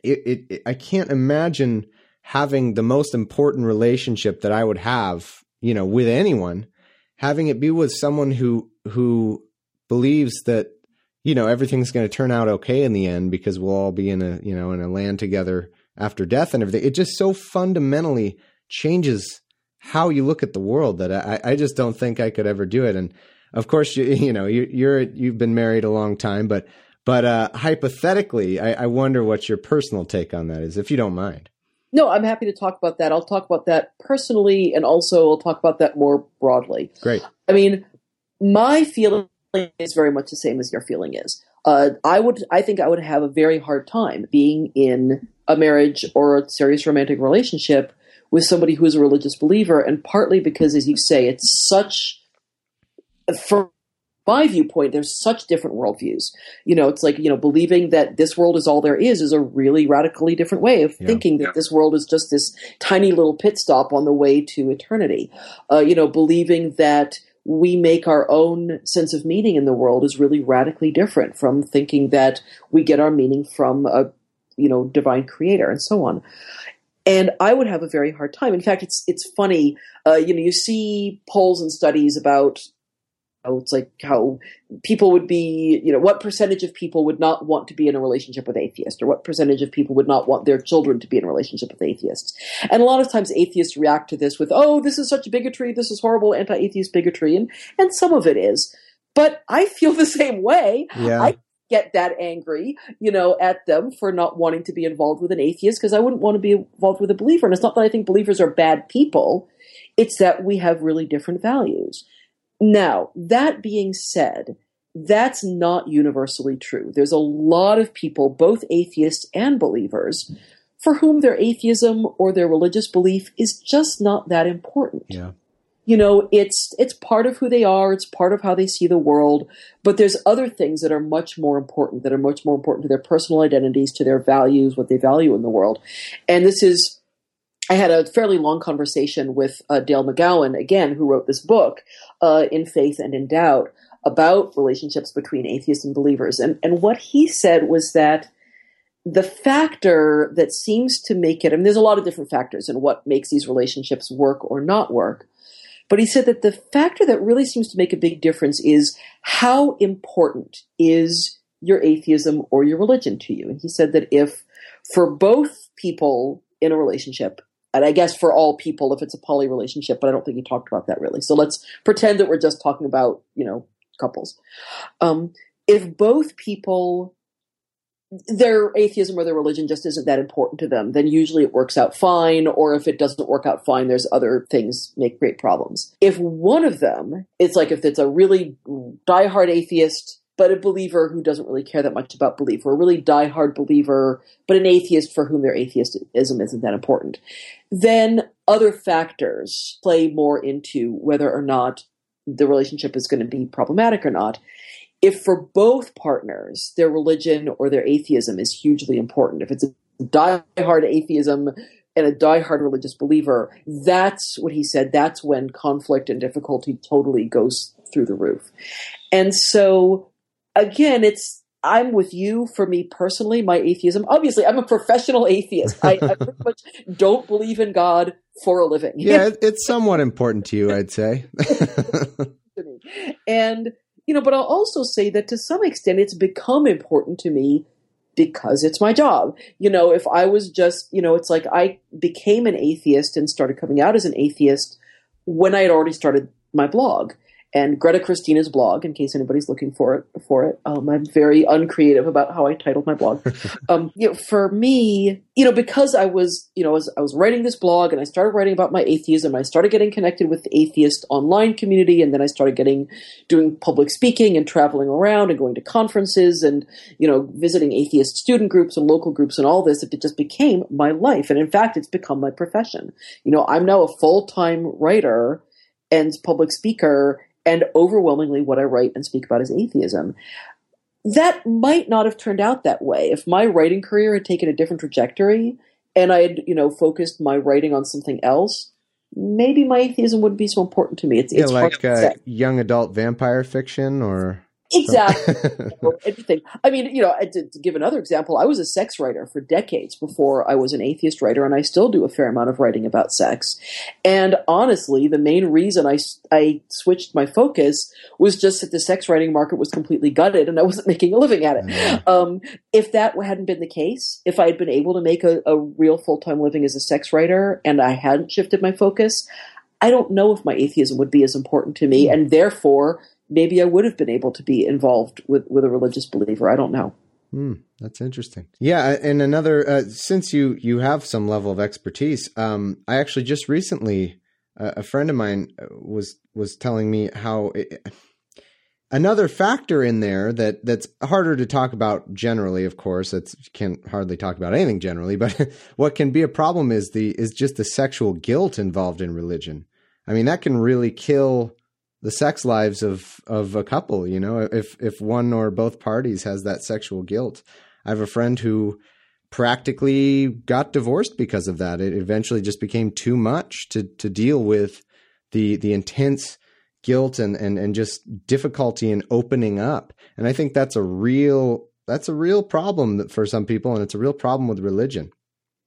it, it, it I can't imagine having the most important relationship that I would have, you know, with anyone, having it be with someone who who believes that you know everything's going to turn out okay in the end because we'll all be in a you know in a land together after death and everything. It just so fundamentally changes how you look at the world that I, I just don't think I could ever do it. And of course, you you know you, you're you've been married a long time, but but uh, hypothetically, I, I wonder what your personal take on that is, if you don't mind. No, I'm happy to talk about that. I'll talk about that personally, and also I'll talk about that more broadly. Great. I mean, my feeling is very much the same as your feeling is. Uh, I would, I think, I would have a very hard time being in a marriage or a serious romantic relationship with somebody who is a religious believer, and partly because, as you say, it's such, from my viewpoint, there's such different worldviews. You know, it's like, you know, believing that this world is all there is is a really radically different way of yeah. thinking that yeah. this world is just this tiny little pit stop on the way to eternity. Uh, you know, believing that we make our own sense of meaning in the world is really radically different from thinking that we get our meaning from a you know divine creator and so on and I would have a very hard time. In fact, it's it's funny. Uh, you know, you see polls and studies about. It's like how people would be, you know, what percentage of people would not want to be in a relationship with atheists, or what percentage of people would not want their children to be in a relationship with atheists. And a lot of times atheists react to this with, oh, this is such bigotry, this is horrible anti atheist bigotry, and, and some of it is. But I feel (laughs) the same way. Yeah. I get that angry, you know, at them for not wanting to be involved with an atheist because I wouldn't want to be involved with a believer. And it's not that I think believers are bad people, it's that we have really different values. Now, that being said, that's not universally true. There's a lot of people, both atheists and believers, for whom their atheism or their religious belief is just not that important. Yeah you know it's it's part of who they are it's part of how they see the world but there's other things that are much more important that are much more important to their personal identities to their values what they value in the world and this is i had a fairly long conversation with uh, dale mcgowan again who wrote this book uh, in faith and in doubt about relationships between atheists and believers and and what he said was that the factor that seems to make it, I mean, there's a lot of different factors in what makes these relationships work or not work. But he said that the factor that really seems to make a big difference is how important is your atheism or your religion to you. And he said that if for both people in a relationship, and I guess for all people if it's a poly relationship, but I don't think he talked about that really. So let's pretend that we're just talking about, you know, couples. Um, if both people their atheism or their religion just isn't that important to them, then usually it works out fine. Or if it doesn't work out fine, there's other things make great problems. If one of them, it's like if it's a really diehard atheist, but a believer who doesn't really care that much about belief, or a really diehard believer, but an atheist for whom their atheism isn't that important, then other factors play more into whether or not the relationship is going to be problematic or not if for both partners their religion or their atheism is hugely important, if it's a die-hard atheism and a die-hard religious believer, that's what he said. That's when conflict and difficulty totally goes through the roof. And so, again, it's I'm with you. For me personally, my atheism. Obviously, I'm a professional atheist. I, I pretty (laughs) much don't believe in God for a living. Yeah, (laughs) it's somewhat important to you, I'd say. (laughs) and you know, but I'll also say that to some extent it's become important to me because it's my job. You know, if I was just, you know, it's like I became an atheist and started coming out as an atheist when I had already started my blog. And Greta Christina's blog, in case anybody's looking for it. For it, um, I'm very uncreative about how I titled my blog. (laughs) um, you know, for me, you know, because I was, you know, as I was writing this blog and I started writing about my atheism, I started getting connected with the atheist online community, and then I started getting doing public speaking and traveling around and going to conferences and you know visiting atheist student groups and local groups and all this. It just became my life, and in fact, it's become my profession. You know, I'm now a full time writer and public speaker and overwhelmingly what I write and speak about is atheism. That might not have turned out that way if my writing career had taken a different trajectory and I had, you know, focused my writing on something else. Maybe my atheism wouldn't be so important to me. It's, yeah, it's like uh, young adult vampire fiction or Exactly. (laughs) Anything. I mean, you know, to, to, give another example, I was a sex writer for decades before I was an atheist writer, and I still do a fair amount of writing about sex. And honestly, the main reason I, I switched my focus was just that the sex writing market was completely gutted and I wasn't (laughs) making a living at it. Mm-hmm. Um, if that hadn't been the case, if I had been able to make a, a real full time living as a sex writer and I hadn't shifted my focus, I don't know if my atheism would be as important to me, mm. and therefore maybe I would have been able to be involved with, with a religious believer. I don't know. Hmm, that's interesting. Yeah, and another uh, since you you have some level of expertise, um, I actually just recently uh, a friend of mine uh, was was telling me how it, another factor in there that that's harder to talk about generally. Of course, it's can hardly talk about anything generally, but (laughs) what can be a problem is the is just the sexual guilt involved in religion. I mean, that can really kill the sex lives of of a couple you know? If if one or both parties has that sexual guilt i have a friend who practically got divorced because of that. It eventually just became too much to to deal with the the intense guilt and and and just difficulty in opening up. And i think that's a real that's a real problem for some people and it's a real problem with religion.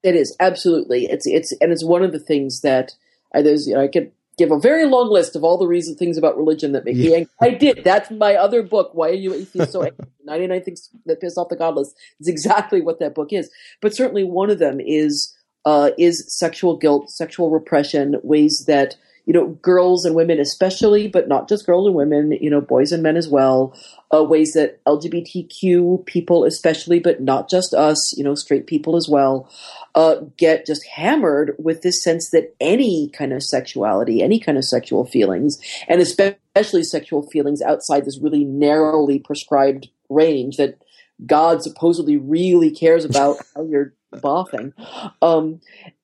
It is absolutely. It's it's and it's one of the things that I, there's you know, I could give a very long list of all the reasons things about religion that make yeah. me angry. I did. That's my other book. Why are you atheist so angry? (laughs) 99 things that piss off the godless is exactly what that book is. But certainly one of them is uh, is sexual guilt, sexual repression, ways that you know, girls and women especially, but not just girls and women, you know, boys and men as well, uh, ways that LGBTQ people especially, but not just us, you know, straight people as well, uh, get just hammered with this sense that any kind of sexuality, any kind of sexual feelings, and especially sexual feelings outside this really narrowly prescribed range that God supposedly really cares about how you're boffing. Um,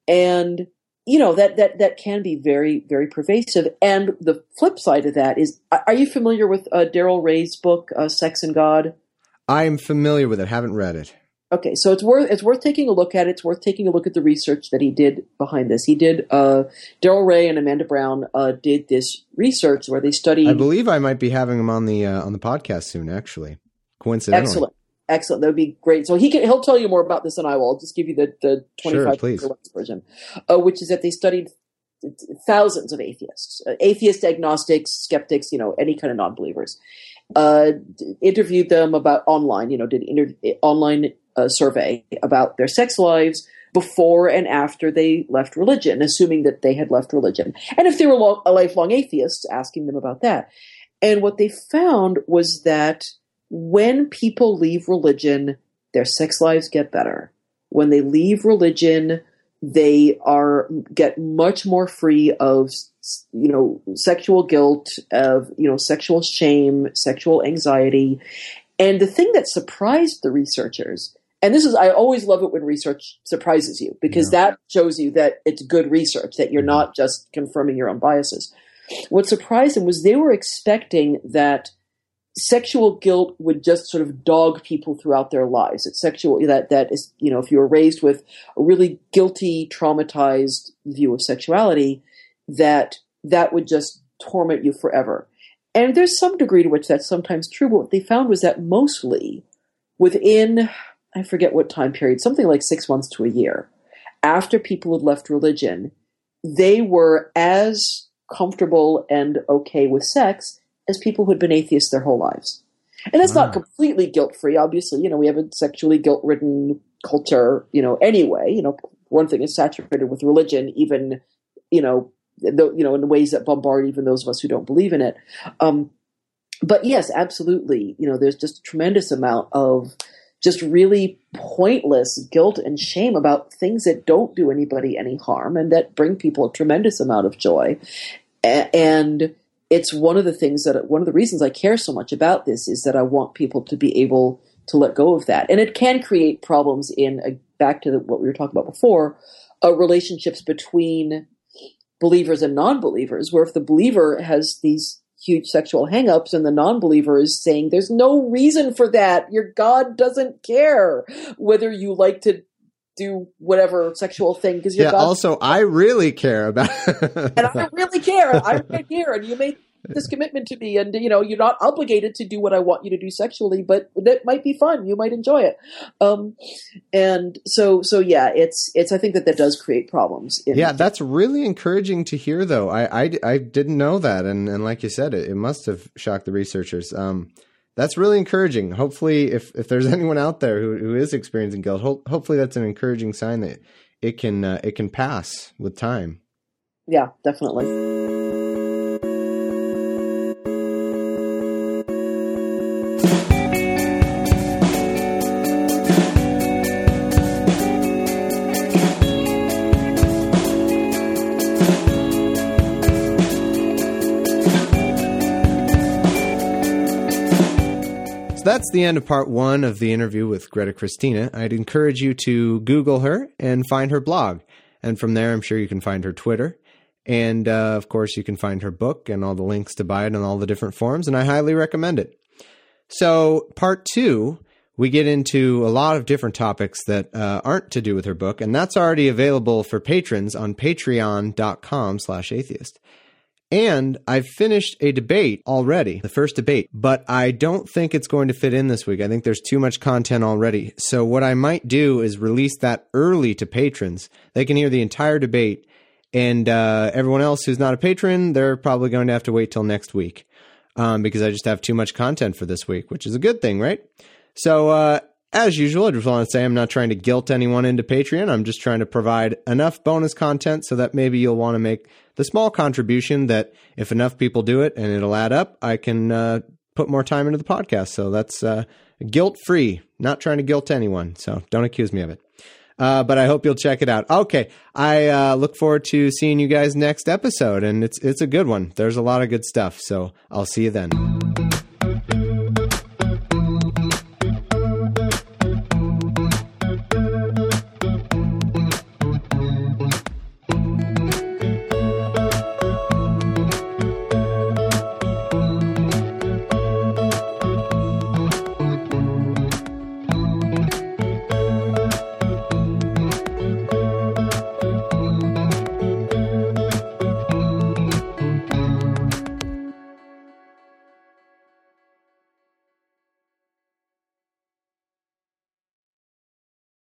and you know that that that can be very very pervasive. And the flip side of that is, are you familiar with uh, Darrel Ray's book, uh, Sex and God? I'm familiar with it. Haven't read it. Okay, so it's worth it's worth taking a look at. It's worth taking a look at the research that he did behind this. He did uh, Darrel Ray and Amanda Brown uh, did this research where they studied. I believe I might be having him on the uh, on the podcast soon. Actually, coincidentally. Excellent. Excellent. That would be great. So he can, he'll tell you more about this than I will. I'll just give you the, the 25 sure, version, uh, which is that they studied thousands of atheists, uh, atheists, agnostics, skeptics, you know, any kind of non-believers, uh, interviewed them about online, you know, did inter- online uh, survey about their sex lives before and after they left religion, assuming that they had left religion. And if they were long, a lifelong atheists, asking them about that. And what they found was that when people leave religion, their sex lives get better. When they leave religion, they are get much more free of you know sexual guilt, of you know sexual shame, sexual anxiety. And the thing that surprised the researchers, and this is I always love it when research surprises you because yeah. that shows you that it's good research that you're not just confirming your own biases. What surprised them was they were expecting that sexual guilt would just sort of dog people throughout their lives. It's sexual that that is you know if you were raised with a really guilty, traumatized view of sexuality, that that would just torment you forever. And there's some degree to which that's sometimes true. But what they found was that mostly within I forget what time period, something like six months to a year, after people had left religion, they were as comfortable and okay with sex as people who had been atheists their whole lives. And that's wow. not completely guilt free, obviously. You know, we have a sexually guilt ridden culture, you know, anyway. You know, one thing is saturated with religion, even, you know, the, you know, in ways that bombard even those of us who don't believe in it. Um, but yes, absolutely. You know, there's just a tremendous amount of just really pointless guilt and shame about things that don't do anybody any harm and that bring people a tremendous amount of joy. And it's one of the things that one of the reasons I care so much about this is that I want people to be able to let go of that. And it can create problems in a, back to the, what we were talking about before, uh, relationships between believers and non-believers, where if the believer has these huge sexual hangups and the non-believer is saying there's no reason for that your god doesn't care whether you like to do whatever sexual thing because yeah god- also i really care about (laughs) and i really care. I really (laughs) care and you may this commitment to me and you know you're not obligated to do what i want you to do sexually but that might be fun. You might enjoy it. Um, and so so yeah it's it's i think that that does create problems yeah that's really encouraging to hear though. I i, I didn't know that and and like you said it, it must have shocked the researchers. Um, that's really encouraging. Hopefully if if there's (laughs) anyone out there who, who is experiencing guilt ho- hopefully that's an encouraging sign that it can uh, it can pass with time. Yeah definitely that's the end of part one of the interview with Greta Christina. I'd encourage you to Google her and find her blog. And from there, I'm sure you can find her Twitter. And uh, of course, you can find her book and all the links to buy it on all the different forums. And I highly recommend it. So, part two, we get into a lot of different topics that uh, aren't to do with her book. And that's already available for patrons on patreon.com slash atheist. And I've finished a debate already, the first debate, but I don't think it's going to fit in this week. I think there's too much content already. So, what I might do is release that early to patrons. They can hear the entire debate. And uh, everyone else who's not a patron, they're probably going to have to wait till next week um, because I just have too much content for this week, which is a good thing, right? So, uh, as usual, I just want to say I'm not trying to guilt anyone into Patreon. I'm just trying to provide enough bonus content so that maybe you'll want to make the small contribution that if enough people do it and it'll add up, I can uh, put more time into the podcast. So that's uh, guilt free. Not trying to guilt anyone. So don't accuse me of it. Uh, but I hope you'll check it out. Okay, I uh, look forward to seeing you guys next episode, and it's it's a good one. There's a lot of good stuff. So I'll see you then.